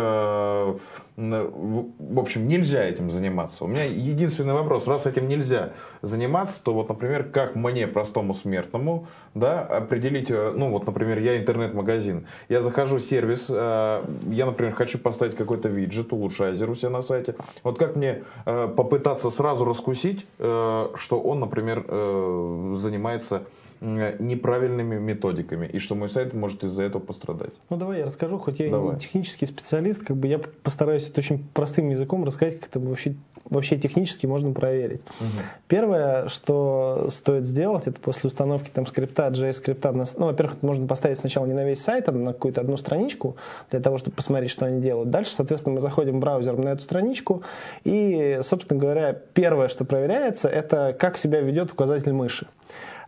В общем, нельзя этим заниматься. У меня единственный вопрос, раз этим нельзя заниматься, то вот, например, как мне, простому смертному, да, определить, ну вот, например, я интернет-магазин, я захожу в сервис, я, например, хочу поставить какой-то виджет, улучшайзер у себя на сайте, вот как мне э, попытаться сразу раскусить, э, что он, например, э, занимается неправильными методиками, и что мой сайт может из-за этого пострадать. Ну давай я расскажу, хоть я давай. не технический специалист, как бы я постараюсь это очень простым языком рассказать, как это вообще, вообще технически можно проверить. Угу. Первое, что стоит сделать, это после установки там скрипта, JS скрипта, на, ну, во-первых, можно поставить сначала не на весь сайт, а на какую-то одну страничку, для того, чтобы посмотреть, что они делают. Дальше, соответственно, мы заходим браузером на эту страничку, и, собственно говоря, первое, что проверяется, это как себя ведет указатель мыши.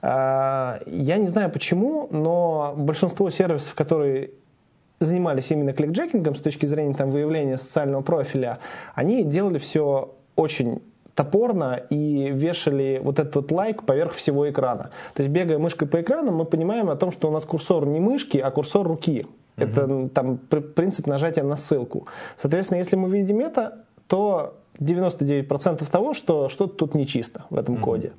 А, я не знаю почему, но большинство сервисов, которые занимались именно кликджекингом с точки зрения там, выявления социального профиля, они делали все очень топорно и вешали вот этот вот лайк поверх всего экрана. То есть бегая мышкой по экрану, мы понимаем о том, что у нас курсор не мышки, а курсор руки. Это там принцип нажатия на ссылку. Соответственно, если мы видим это, то 99% того, что что-то тут нечисто в этом mm-hmm. коде.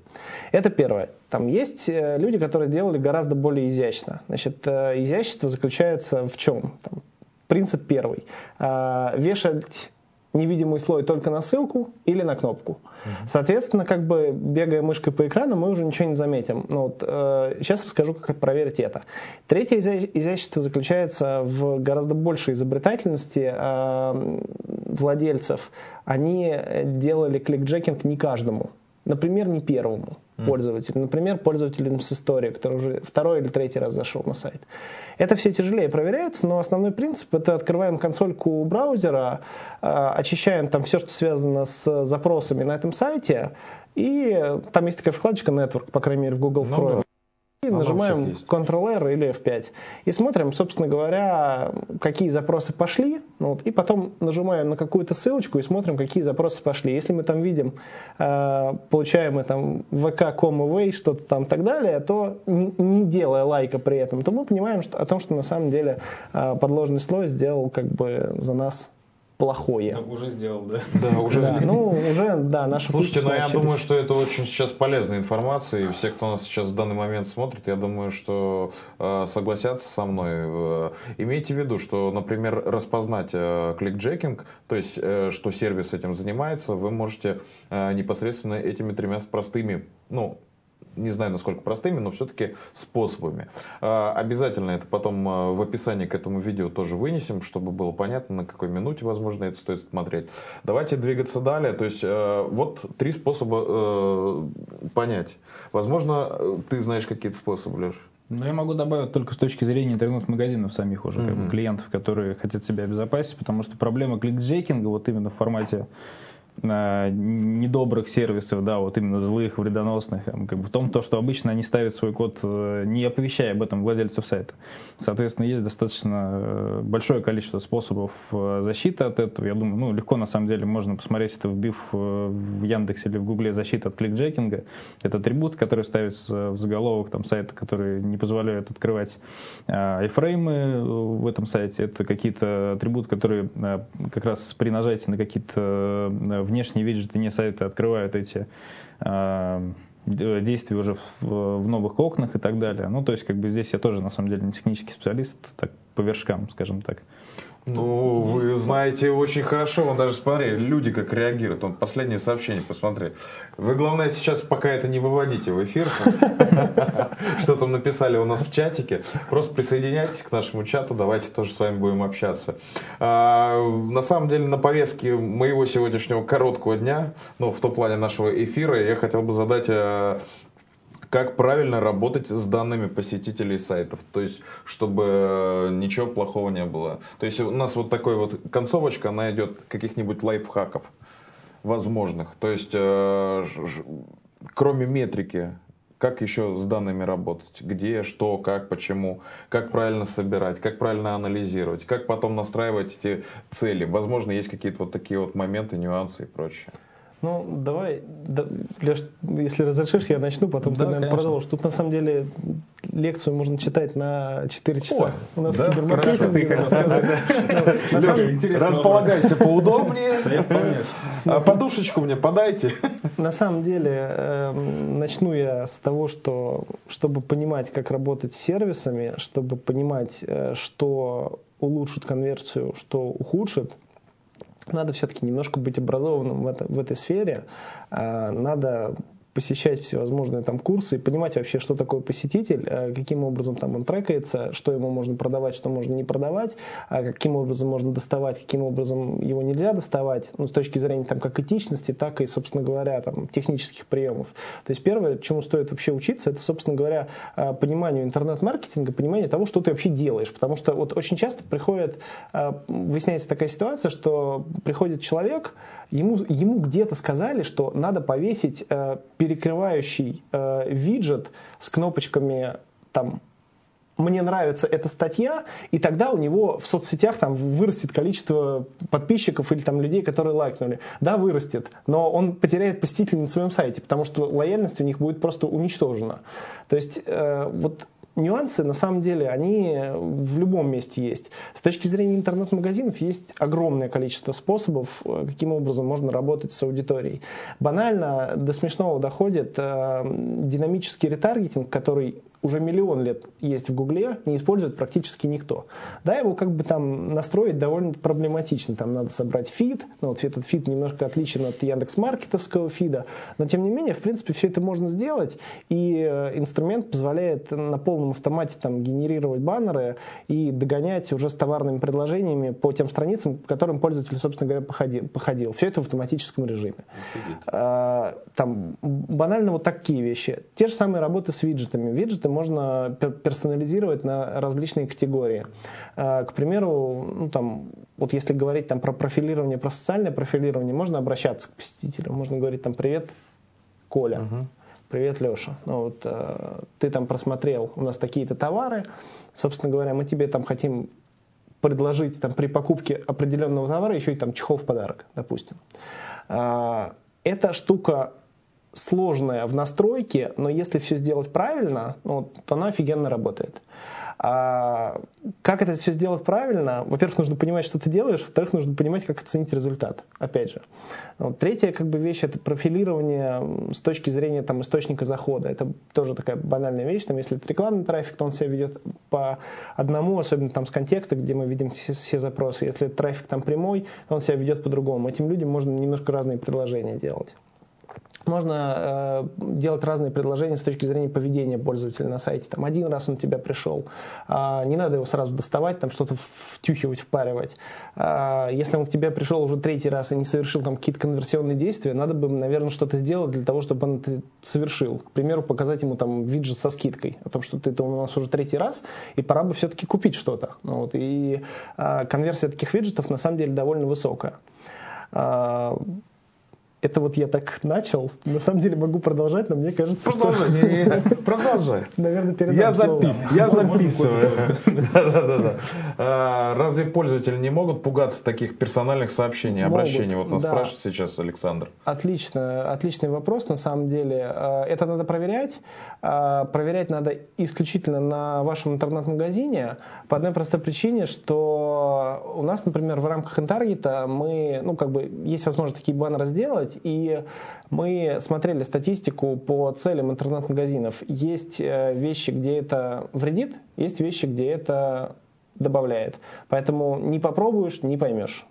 Это первое. Там есть э, люди, которые сделали гораздо более изящно. Значит, э, изящество заключается в чем? Там, принцип первый. Э, вешать невидимый слой только на ссылку или на кнопку. Соответственно, как бы бегая мышкой по экрану, мы уже ничего не заметим. Ну, вот, э, сейчас расскажу, как проверить это. Третье изящество заключается в гораздо большей изобретательности э, владельцев. Они делали кликджекинг не каждому. Например, не первому пользователю. Например, пользователю с историей, который уже второй или третий раз зашел на сайт. Это все тяжелее проверяется, но основной принцип это открываем консольку браузера, а, очищаем там все, что связано с запросами на этом сайте, и там есть такая вкладочка Network, по крайней мере, в Google Chrome. Ну, да. И нажимаем Ctrl-R или F5. И смотрим, собственно говоря, какие запросы пошли. Ну вот, и потом нажимаем на какую-то ссылочку и смотрим, какие запросы пошли. Если мы там видим, э, получаем мы там vk.com away, что-то там и так далее, то не, не делая лайка при этом, то мы понимаем что, о том, что на самом деле э, подложный слой сделал как бы за нас плохое. Ну, уже сделал, да? Да, уже. Да, ну, уже, да, наши Слушайте, ну я думаю, что это очень сейчас полезная информация, и все, кто нас сейчас в данный момент смотрит, я думаю, что э, согласятся со мной. Э, имейте в виду, что, например, распознать э, кликджекинг, то есть, э, что сервис этим занимается, вы можете э, непосредственно этими тремя простыми, ну, не знаю, насколько простыми, но все-таки способами. А, обязательно это потом а, в описании к этому видео тоже вынесем, чтобы было понятно, на какой минуте, возможно, это стоит смотреть. Давайте двигаться далее. То есть, а, вот три способа понять. Возможно, ты знаешь какие-то способы, Леш? Ну, я могу добавить только с точки зрения интернет-магазинов самих уже, mm-hmm. как бы, клиентов, которые хотят себя обезопасить, потому что проблема кликджекинга вот именно в формате недобрых сервисов, да, вот именно злых, вредоносных, как бы в том, то, что обычно они ставят свой код, э, не оповещая об этом владельцев сайта. Соответственно, есть достаточно э, большое количество способов э, защиты от этого. Я думаю, ну, легко на самом деле можно посмотреть это, вбив в Яндексе или в Гугле защита от кликджекинга. Это атрибут, который ставится в заголовок там, сайта, который не позволяет открывать айфреймы в этом сайте. Это какие-то атрибуты, которые как раз при нажатии на какие-то внешние виджеты не сайты открывают эти а, действия уже в, в новых окнах и так далее. Ну, то есть, как бы здесь я тоже, на самом деле, не технический специалист, так по вершкам, скажем так. Ну, вы знаете очень хорошо, он даже смотри, люди как реагируют. Он последнее сообщение посмотри. Вы, главное, сейчас пока это не выводите в эфир, что там написали у нас в чатике. Просто присоединяйтесь к нашему чату, давайте тоже с вами будем общаться. А, на самом деле, на повестке моего сегодняшнего короткого дня, ну, в том плане нашего эфира, я хотел бы задать а, как правильно работать с данными посетителей сайтов, то есть чтобы ничего плохого не было. То есть у нас вот такой вот концовочка, она идет каких-нибудь лайфхаков возможных. То есть э, кроме метрики, как еще с данными работать, где, что, как, почему, как правильно собирать, как правильно анализировать, как потом настраивать эти цели. Возможно, есть какие-то вот такие вот моменты, нюансы и прочее. Ну, давай, да, Леш, если разрешишь, я начну, потом да, ты, наверное, продолжишь. Тут, на самом деле, лекцию можно читать на 4 часа. О, У нас да? кибермаркетинг. Располагайся поудобнее. А подушечку мне подайте. На самом деле, эм, начну я с того, что чтобы понимать, как работать с сервисами, чтобы понимать, э, что улучшит конверсию, что ухудшит, надо все-таки немножко быть образованным в, это, в этой сфере. А, надо посещать всевозможные там курсы и понимать вообще, что такое посетитель, э, каким образом там он трекается, что ему можно продавать, что можно не продавать, а каким образом можно доставать, каким образом его нельзя доставать, ну, с точки зрения там как этичности, так и, собственно говоря, там, технических приемов. То есть первое, чему стоит вообще учиться, это, собственно говоря, э, пониманию интернет-маркетинга, понимание того, что ты вообще делаешь. Потому что вот очень часто приходит, выясняется такая ситуация, что приходит человек, ему, ему где-то сказали, что надо повесить э, перекрывающий э, виджет с кнопочками там мне нравится эта статья, и тогда у него в соцсетях там вырастет количество подписчиков или там людей, которые лайкнули. Да, вырастет, но он потеряет посетителей на своем сайте, потому что лояльность у них будет просто уничтожена. То есть э, вот нюансы, на самом деле, они в любом месте есть. С точки зрения интернет-магазинов есть огромное количество способов, э, каким образом можно работать с аудиторией. Банально до смешного доходит э, динамический ретаргетинг, который уже миллион лет есть в Гугле, не использует практически никто. Да, его как бы там настроить довольно проблематично. Там надо собрать фид, ну вот этот фид немножко отличен от Яндекс Маркетовского фида, но тем не менее, в принципе, все это можно сделать, и э, инструмент позволяет на полном автомате там генерировать баннеры и догонять уже с товарными предложениями по тем страницам, по которым пользователь, собственно говоря, походил. походил. Все это в автоматическом режиме. А, там банально вот такие вещи. Те же самые работы с виджетами. Виджеты продукты можно персонализировать на различные категории. А, к примеру, ну, там, вот если говорить там, про профилирование, про социальное профилирование, можно обращаться к посетителям. Можно говорить там «Привет, Коля». Угу. Привет, Леша. Ну, вот, э, ты там просмотрел у нас такие-то товары. Собственно говоря, мы тебе там хотим предложить там, при покупке определенного товара еще и там чехол в подарок, допустим. Э, эта штука сложная в настройке, но если все сделать правильно, ну, то она офигенно работает. А как это все сделать правильно? Во-первых, нужно понимать, что ты делаешь, во-вторых, нужно понимать, как оценить результат. Опять же. Вот. Ну, третья как бы, вещь – это профилирование с точки зрения там, источника захода. Это тоже такая банальная вещь. Там, если это рекламный трафик, то он себя ведет по одному, особенно там, с контекста, где мы видим все, все запросы. Если это трафик там, прямой, то он себя ведет по-другому. Этим людям можно немножко разные предложения делать. Можно э, делать разные предложения с точки зрения поведения пользователя на сайте. Там один раз он тебя пришел, э, не надо его сразу доставать, там что-то втюхивать, впаривать. Э, если он к тебе пришел уже третий раз и не совершил там какие-то конверсионные действия, надо бы, наверное, что-то сделать для того, чтобы он это совершил. К примеру, показать ему там виджет со скидкой о том, что ты это у нас уже третий раз, и пора бы все-таки купить что-то. Ну, вот, и э, конверсия таких виджетов на самом деле довольно высокая. Это вот я так начал. На самом деле могу продолжать, но мне кажется, продолжай, что... Не, не, продолжай. Наверное, передам Я, запис... я записываю. А, разве пользователи не могут пугаться таких персональных сообщений, обращений? Вот нас спрашивает сейчас Александр. Отлично, отличный вопрос на самом деле. А, это надо проверять. А, проверять надо исключительно на вашем интернет-магазине по одной простой причине, что у нас, например, в рамках Интаргета мы, ну, как бы, есть возможность такие баннеры сделать, делать. И мы смотрели статистику по целям интернет-магазинов. Есть э, вещи, где это вредит, есть вещи, где это добавляет. Поэтому не попробуешь, не поймешь.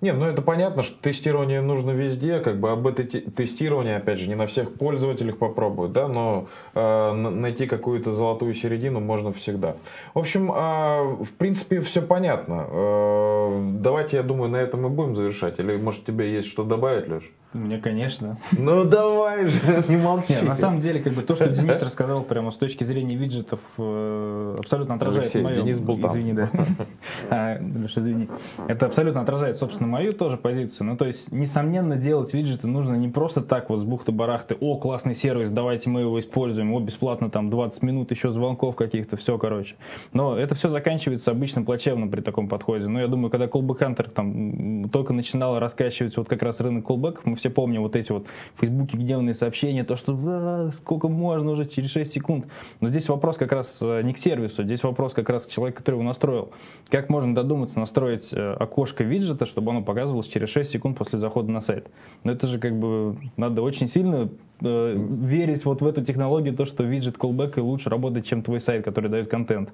Не, ну это понятно, что тестирование нужно везде, как бы об этой тестировании, опять же, не на всех пользователях попробуют, да, но э, найти какую-то золотую середину можно всегда. В общем, э, в принципе, все понятно. Э, давайте, я думаю, на этом мы будем завершать. Или, может, тебе есть что добавить, Леш? Мне, конечно. Ну давай же, не молчи. Нет, на самом деле, как бы то, что Денис рассказал прямо с точки зрения виджетов, э, абсолютно отражает Алексей, мою... Денис был там. Извини, да. а, извини. Это абсолютно отражает, собственно, мою тоже позицию. Ну, то есть, несомненно, делать виджеты нужно не просто так вот с бухты-барахты, о, классный сервис, давайте мы его используем, о, бесплатно там 20 минут еще звонков каких-то, все, короче. Но это все заканчивается обычно плачевно при таком подходе. Но я думаю, когда Callback Hunter там только начинал раскачивать вот как раз рынок callback, мы все помним вот эти вот в Фейсбуке гневные сообщения, то, что да, сколько можно уже через 6 секунд. Но здесь вопрос как раз э, не к сервису, здесь вопрос как раз к человеку, который его настроил. Как можно додуматься настроить э, окошко виджета, чтобы оно показывалось через 6 секунд после захода на сайт? Но это же как бы надо очень сильно э, верить вот в эту технологию, то, что виджет callback лучше работает, чем твой сайт, который дает контент.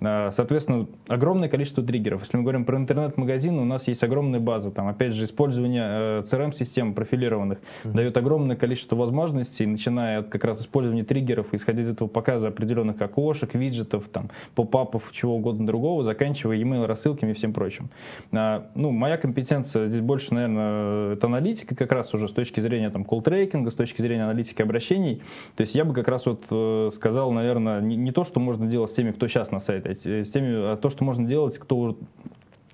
Э, соответственно, огромное количество триггеров. Если мы говорим про интернет-магазин, у нас есть огромная база. Там, опять же, использование э, CRM-систем профилированных mm-hmm. дает огромное количество возможностей, начиная от как раз использования триггеров, исходя из этого показа определенных окошек, виджетов, там, поп-апов, чего угодно другого, заканчивая email рассылками и всем прочим. А, ну, моя компетенция здесь больше, наверное, это аналитика как раз уже с точки зрения там, колл-трекинга, с точки зрения аналитики обращений. То есть я бы как раз вот э, сказал, наверное, не, не то, что можно делать с теми, кто сейчас на сайте, а с теми, а то, что можно делать, кто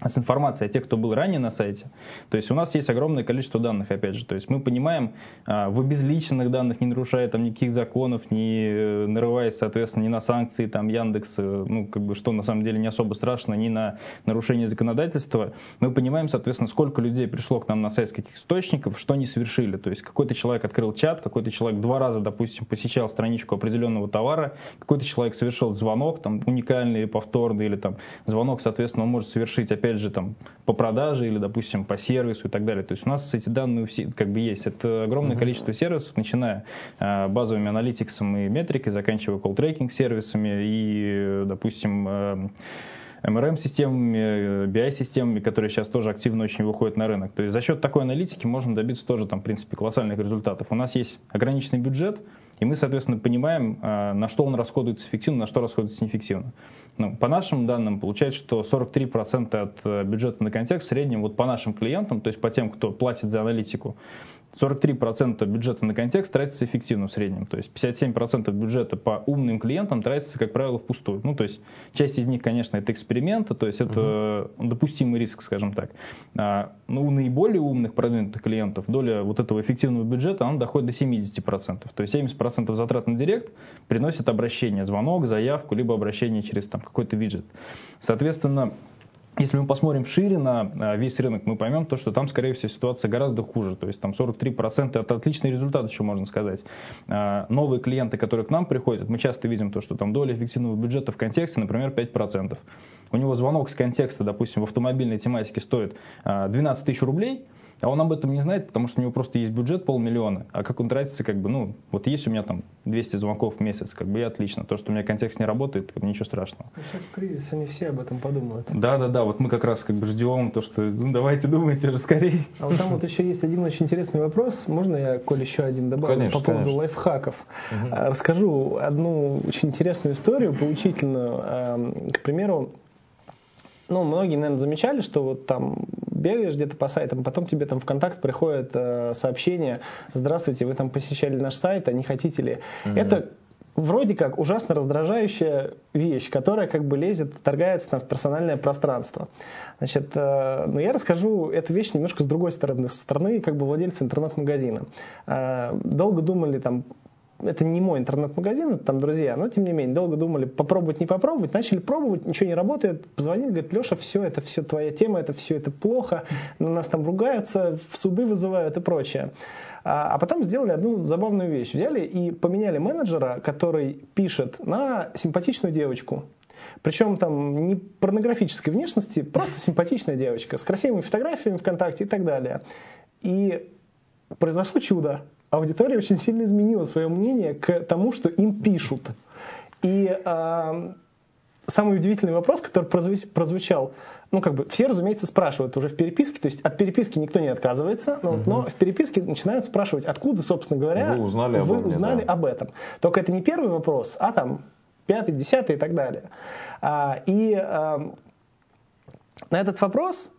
с информацией о тех, кто был ранее на сайте. То есть у нас есть огромное количество данных, опять же. То есть мы понимаем, а, в обезличенных данных, не нарушая там никаких законов, не э, нарываясь, соответственно, ни на санкции там Яндекс, э, ну, как бы, что на самом деле не особо страшно, ни на нарушение законодательства, мы понимаем, соответственно, сколько людей пришло к нам на сайт с каких источников, что они совершили. То есть какой-то человек открыл чат, какой-то человек два раза, допустим, посещал страничку определенного товара, какой-то человек совершил звонок, там, уникальный, повторный, или там звонок, соответственно, он может совершить, опять опять же, там, по продаже или, допустим, по сервису и так далее. То есть у нас эти данные все, как бы есть. Это огромное mm-hmm. количество сервисов, начиная э, базовыми аналитиксом и метрикой, заканчивая колл-трекинг сервисами и, допустим, э, MRM-системами, BI-системами, которые сейчас тоже активно очень выходят на рынок. То есть за счет такой аналитики можно добиться тоже, там, в принципе, колоссальных результатов. У нас есть ограниченный бюджет, и мы, соответственно, понимаем, э, на что он расходуется эффективно, на что расходуется неэффективно. Ну, по нашим данным, получается, что 43% от э, бюджета на контекст в среднем вот по нашим клиентам, то есть по тем, кто платит за аналитику, 43% бюджета на контекст тратится эффективно в среднем. То есть 57% бюджета по умным клиентам тратится, как правило, впустую. Ну, то есть часть из них, конечно, это эксперименты, то есть это угу. допустимый риск, скажем так. А, ну, у наиболее умных продвинутых клиентов доля вот этого эффективного бюджета, она доходит до 70%. То есть 70% затрат на директ приносит обращение, звонок, заявку, либо обращение через там какой-то виджет. Соответственно, если мы посмотрим шире на а, весь рынок, мы поймем то, что там, скорее всего, ситуация гораздо хуже. То есть там 43% это отличный результат, еще можно сказать. А, новые клиенты, которые к нам приходят, мы часто видим то, что там доля эффективного бюджета в контексте, например, 5%. У него звонок с контекста, допустим, в автомобильной тематике стоит 12 а, тысяч рублей – а он об этом не знает, потому что у него просто есть бюджет полмиллиона. А как он тратится, как бы, ну, вот есть у меня там 200 звонков в месяц, как бы и отлично. То, что у меня контекст не работает, как бы, ничего страшного. Ну, сейчас в кризис они все об этом подумают. Да, да, да. Вот мы как раз как бы ждем то, что ну, давайте думайте уже скорее. А вот там вот еще есть один очень интересный вопрос. Можно я, Коль, еще один добавлю конечно, по поводу конечно. лайфхаков? Угу. Расскажу одну очень интересную историю, поучительную. К примеру, ну, многие, наверное, замечали, что вот там бегаешь где-то по сайтам, потом тебе там в контакт приходит э, сообщение, здравствуйте, вы там посещали наш сайт, а не хотите ли? Mm-hmm. Это вроде как ужасно раздражающая вещь, которая как бы лезет, вторгается там в персональное пространство. Значит, э, ну я расскажу эту вещь немножко с другой стороны, со стороны как бы владельца интернет-магазина. Э, долго думали там, это не мой интернет-магазин, это там друзья, но тем не менее, долго думали, попробовать, не попробовать, начали пробовать, ничего не работает, позвонили, говорят, Леша, все, это все твоя тема, это все это плохо, на нас там ругаются, в суды вызывают и прочее. А, а потом сделали одну забавную вещь. Взяли и поменяли менеджера, который пишет на симпатичную девочку. Причем там не порнографической внешности, просто симпатичная девочка с красивыми фотографиями ВКонтакте и так далее. И произошло чудо аудитория очень сильно изменила свое мнение к тому, что им пишут. И э, самый удивительный вопрос, который прозвучал, ну, как бы, все, разумеется, спрашивают уже в переписке, то есть от переписки никто не отказывается, но, угу. но в переписке начинают спрашивать, откуда, собственно говоря, вы узнали, вы мне, узнали да. об этом. Только это не первый вопрос, а там пятый, десятый и так далее. А, и а, на этот вопрос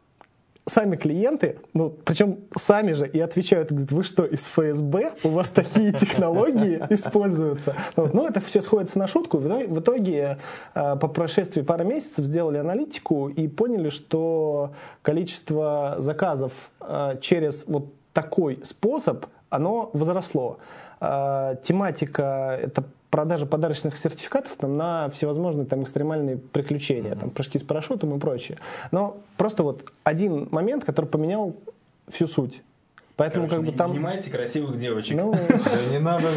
сами клиенты, ну, причем сами же и отвечают, говорят, вы что, из ФСБ? У вас такие технологии используются? Ну, ну это все сходится на шутку. В итоге э, по прошествии пары месяцев сделали аналитику и поняли, что количество заказов э, через вот такой способ, оно возросло. Э, тематика — это продажа подарочных сертификатов там, на всевозможные там, экстремальные приключения, mm-hmm. там, прыжки с парашютом и прочее. Но просто вот один момент, который поменял всю суть. Поэтому Короче, как бы там... Нанимайте красивых девочек. Ну, Да не надо,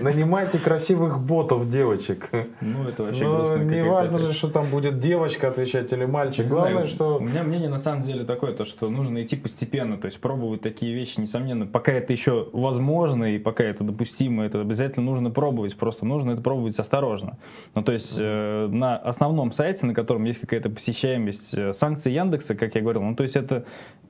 нанимайте красивых ботов девочек. Ну, это вообще Ну, грустно. не важно же, что там будет девочка отвечать или мальчик. Главное, что... У меня мнение на самом деле такое, то, что нужно идти постепенно, то есть пробовать такие вещи, несомненно, пока это еще возможно и пока это допустимо, это обязательно нужно пробовать, просто нужно это пробовать осторожно. Ну, то есть э, на основном сайте, на котором есть какая-то посещаемость, э, санкции Яндекса, как я говорил, ну, то есть это,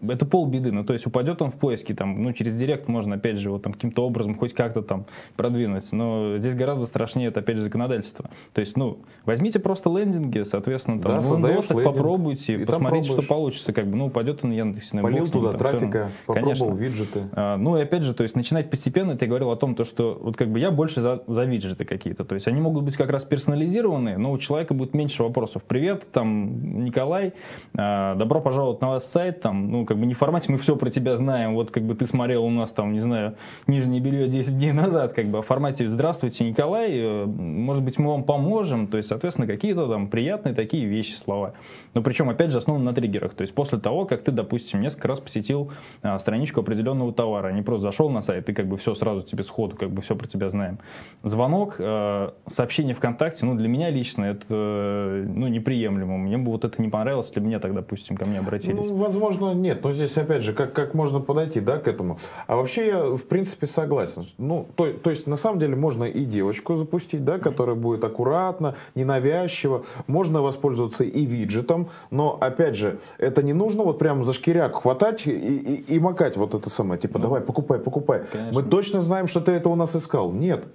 это полбеды, ну, то есть упадет он в поиске, там, ну, через директ можно, опять же, вот там каким-то образом хоть как-то там продвинуть, но здесь гораздо страшнее это, опять же, законодательство. То есть, ну, возьмите просто лендинги, соответственно, там, Да, в создаешь лендинг, попробуйте, и посмотрите, что получится, как бы, ну, упадет он на Яндексе. на Полил туда там, трафика, попробовал Конечно. виджеты. А, Ну и опять же, то есть начинать постепенно, это я говорил о том, то, что вот как бы я больше за, за виджеты какие-то. То есть они могут быть как раз персонализированные, но у человека будет меньше вопросов. Привет, там, Николай, а, добро пожаловать на ваш сайт, там, ну как бы не в формате мы все про тебя знаем, вот как бы ты смотрел у нас там, не знаю, нижнее белье 10 дней назад, как бы, а в формате здравствуйте, Николай, э, может быть мы вам поможем, то есть, соответственно, какие-то там приятные такие вещи, слова. Но причем, опять же, основаны на триггерах. То есть после того, как ты, допустим, несколько раз посетил а, страничку определенного товара, не просто зашел на сайт, и как бы все сразу тебе сходу, как бы все про тебя знаем. Звонок, э, сообщение ВКонтакте, ну, для меня лично это, э, ну, неприемлемо. Мне бы вот это не понравилось, если бы мне так, допустим, ко мне обратились. Ну, возможно, нет. Но здесь, опять же, как, как можно подойти да, к этому. А вообще я, в принципе, согласен. Ну, то, то есть, на самом деле, можно и девочку запустить, да, которая будет аккуратно, ненавязчиво. Можно воспользоваться и виджетом. Но, опять же, это не нужно вот прям за шкиряк хватать и, и, и макать вот это самое. Типа, давай, покупай, покупай. Конечно. Мы точно знаем, что ты это у нас искал. Нет.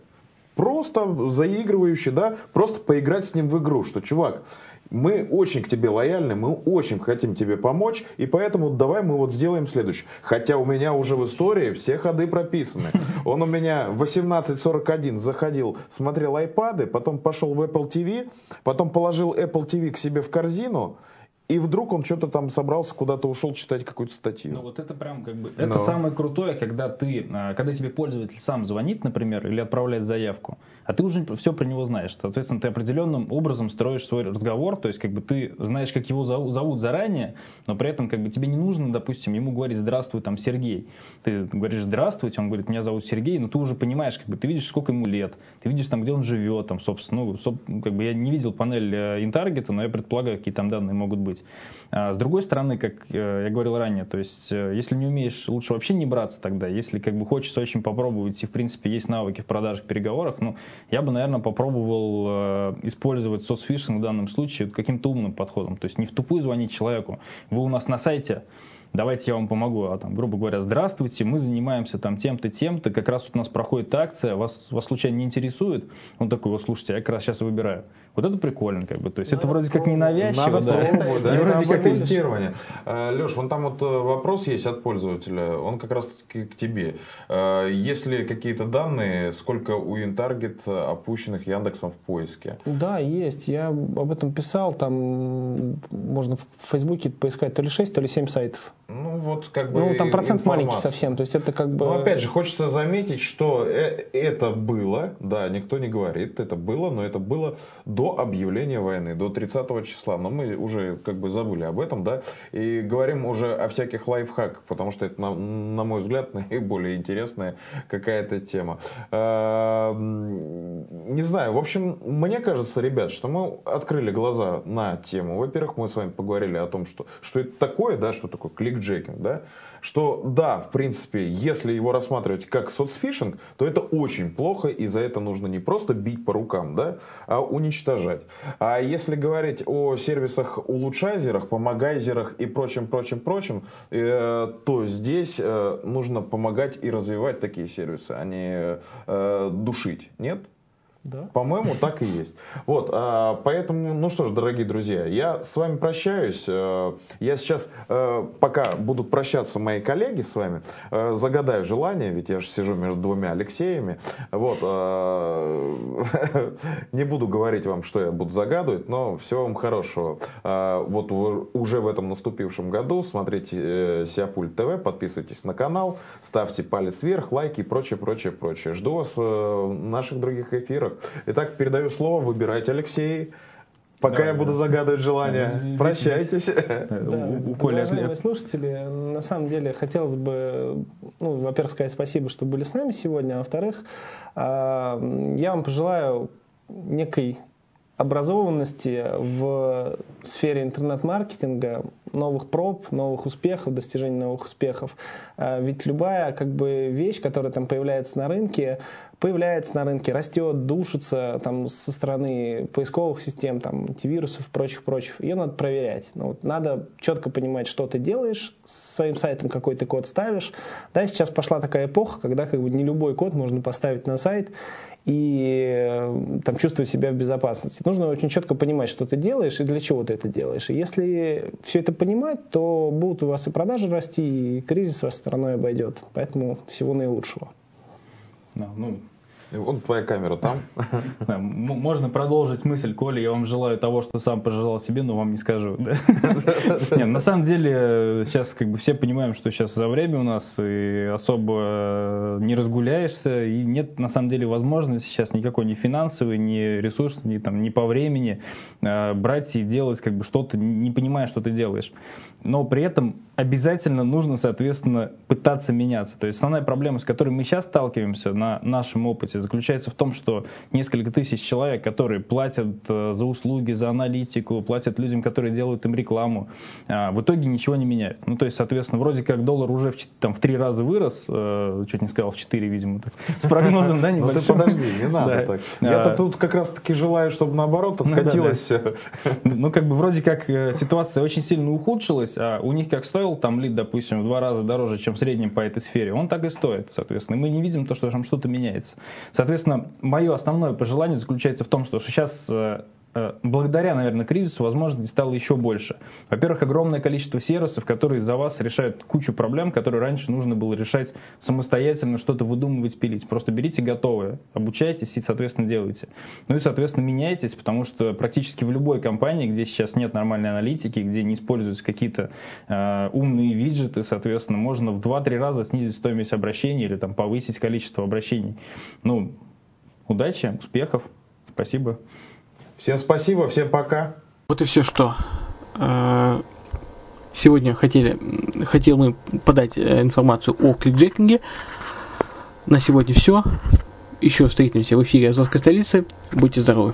Просто заигрывающий, да, просто поиграть с ним в игру, что, чувак, мы очень к тебе лояльны, мы очень хотим тебе помочь, и поэтому давай мы вот сделаем следующее. Хотя у меня уже в истории все ходы прописаны. Он у меня в 18.41 заходил, смотрел айпады, потом пошел в Apple TV, потом положил Apple TV к себе в корзину, и вдруг он что-то там собрался, куда-то ушел читать какую-то статью. Ну вот это прям как бы... Это Но. самое крутое, когда ты, а, когда тебе пользователь сам звонит, например, или отправляет заявку, а ты уже все про него знаешь. Соответственно, ты определенным образом строишь свой разговор, то есть как бы ты знаешь, как его зовут, заранее, но при этом как бы тебе не нужно, допустим, ему говорить «здравствуй, там, Сергей». Ты говоришь «здравствуйте», он говорит «меня зовут Сергей», но ты уже понимаешь, как бы ты видишь, сколько ему лет, ты видишь там, где он живет, там, собственно, ну, как бы я не видел панель э, интаргета, но я предполагаю, какие там данные могут быть. А с другой стороны, как э, я говорил ранее, то есть э, если не умеешь, лучше вообще не браться тогда. Если как бы хочется очень попробовать и в принципе есть навыки в продажах, переговорах, ну я бы, наверное, попробовал э, использовать соцфишинг в данном случае каким-то умным подходом. То есть не в тупую звонить человеку. Вы у нас на сайте, давайте я вам помогу, а там, грубо говоря, здравствуйте, мы занимаемся там тем-то, тем-то, как раз вот у нас проходит акция, вас, вас случайно не интересует? Он такой, вот слушайте, я как раз сейчас выбираю. Вот это прикольно, как бы, то есть это вроде как не навязчиво, Надо да. пробовать, да, это как тестирование. Леш, вон там вот э, вопрос есть от пользователя, он как раз к тебе. Э, Есть ли какие-то данные, сколько у Интаргет опущенных Яндексом в поиске? Да, есть. Я об этом писал. Там можно в Фейсбуке поискать то ли 6, то ли 7 сайтов. Ну, вот как бы Ну, там процент маленький информация. совсем. То есть это как бы... Но опять же, хочется заметить, что э- это было, да, никто не говорит, это было, но это было до объявления войны, до 30 числа. Но мы уже как бы забыли об этом, да, и говорим уже о всяких лайфхаках, потому что это, на, на мой взгляд, наиболее интересная какая-то тема. М, Не знаю, в общем, мне кажется, ребят, что мы открыли глаза на тему. Во-первых, мы с вами поговорили о том, что, что это такое, да, что такое клик кликджекинг, да, что да, в принципе, если его рассматривать как соцфишинг, то это очень плохо, и за это нужно не просто бить по рукам, да, а уничтожать. А если говорить о сервисах улучшайзерах, помогайзерах и прочем, прочем, прочем, э, то здесь э, нужно помогать и развивать такие сервисы, а не э, душить, нет? Да. По-моему, так и есть. Вот, а, поэтому, ну что ж, дорогие друзья, я с вами прощаюсь. Э, я сейчас, э, пока будут прощаться мои коллеги с вами, э, загадаю желание, ведь я же сижу между двумя Алексеями. Вот, не буду говорить вам, что я буду загадывать, но всего вам хорошего. Вот уже в этом наступившем году смотрите Сиапуль ТВ, подписывайтесь на канал, ставьте палец вверх, лайки и прочее, прочее, прочее. Жду вас в наших других эфирах. Итак, передаю слово, выбирайте, Алексей. Пока да, я буду загадывать желание. Да, Прощайтесь. Да, у, у Коли уважаемые слушатели, на самом деле хотелось бы, ну, во-первых, сказать спасибо, что были с нами сегодня, а во-вторых, а, я вам пожелаю некой образованности в сфере интернет-маркетинга, новых проб, новых успехов, достижения новых успехов. А, ведь любая как бы вещь, которая там появляется на рынке, появляется на рынке, растет, душится там со стороны поисковых систем, там, антивирусов, прочих, прочих, ее надо проверять. Ну, вот, надо четко понимать, что ты делаешь, с своим сайтом какой ты код ставишь. Да, сейчас пошла такая эпоха, когда как бы не любой код можно поставить на сайт и э, там, чувствовать себя в безопасности. Нужно очень четко понимать, что ты делаешь и для чего ты это делаешь. И если все это понимать, то будут у вас и продажи расти, и кризис вас стороной обойдет. Поэтому всего наилучшего. Да, ну, вот твоя камера там. Можно продолжить мысль, Коля, я вам желаю того, что сам пожелал себе, но вам не скажу. Нет, на самом деле, сейчас как бы все понимаем, что сейчас за время у нас и особо не разгуляешься, и нет на самом деле возможности сейчас никакой ни финансовой, ни ресурсной, ни, там, ни по времени э, брать и делать как бы что-то, не понимая, что ты делаешь. Но при этом обязательно нужно, соответственно, пытаться меняться. То есть основная проблема, с которой мы сейчас сталкиваемся на нашем опыте, заключается в том, что несколько тысяч человек, которые платят э, за услуги, за аналитику, платят людям, которые делают им рекламу, а, в итоге ничего не меняют. Ну, то есть, соответственно, вроде как доллар уже в, там, в три раза вырос, э, чуть не сказал, в четыре, видимо, так, с прогнозом, да, небольшим. Ну, ты подожди, не надо так. Я-то а. тут как раз-таки желаю, чтобы наоборот ну откатилось. Ну, как бы вроде как э, ситуация очень сильно ухудшилась, а у них как стоил там лид, допустим, в два раза дороже, чем в среднем по этой сфере, он так и стоит, соответственно. мы не видим то, что там что-то меняется. Соответственно, мое основное пожелание заключается в том, что сейчас э, благодаря, наверное, кризису возможностей стало еще больше. Во-первых, огромное количество сервисов, которые за вас решают кучу проблем, которые раньше нужно было решать самостоятельно, что-то выдумывать, пилить. Просто берите готовое, обучайтесь и, соответственно, делайте. Ну и, соответственно, меняйтесь, потому что практически в любой компании, где сейчас нет нормальной аналитики, где не используются какие-то э, умные виджеты, соответственно, можно в 2-3 раза снизить стоимость обращений или там повысить количество обращений. Ну, удачи, успехов, спасибо. Всем спасибо, всем пока. Вот и все, что э, сегодня хотели, хотел мы подать э, информацию о кликджекинге. На сегодня все. Еще встретимся в эфире Азовской столицы. Будьте здоровы.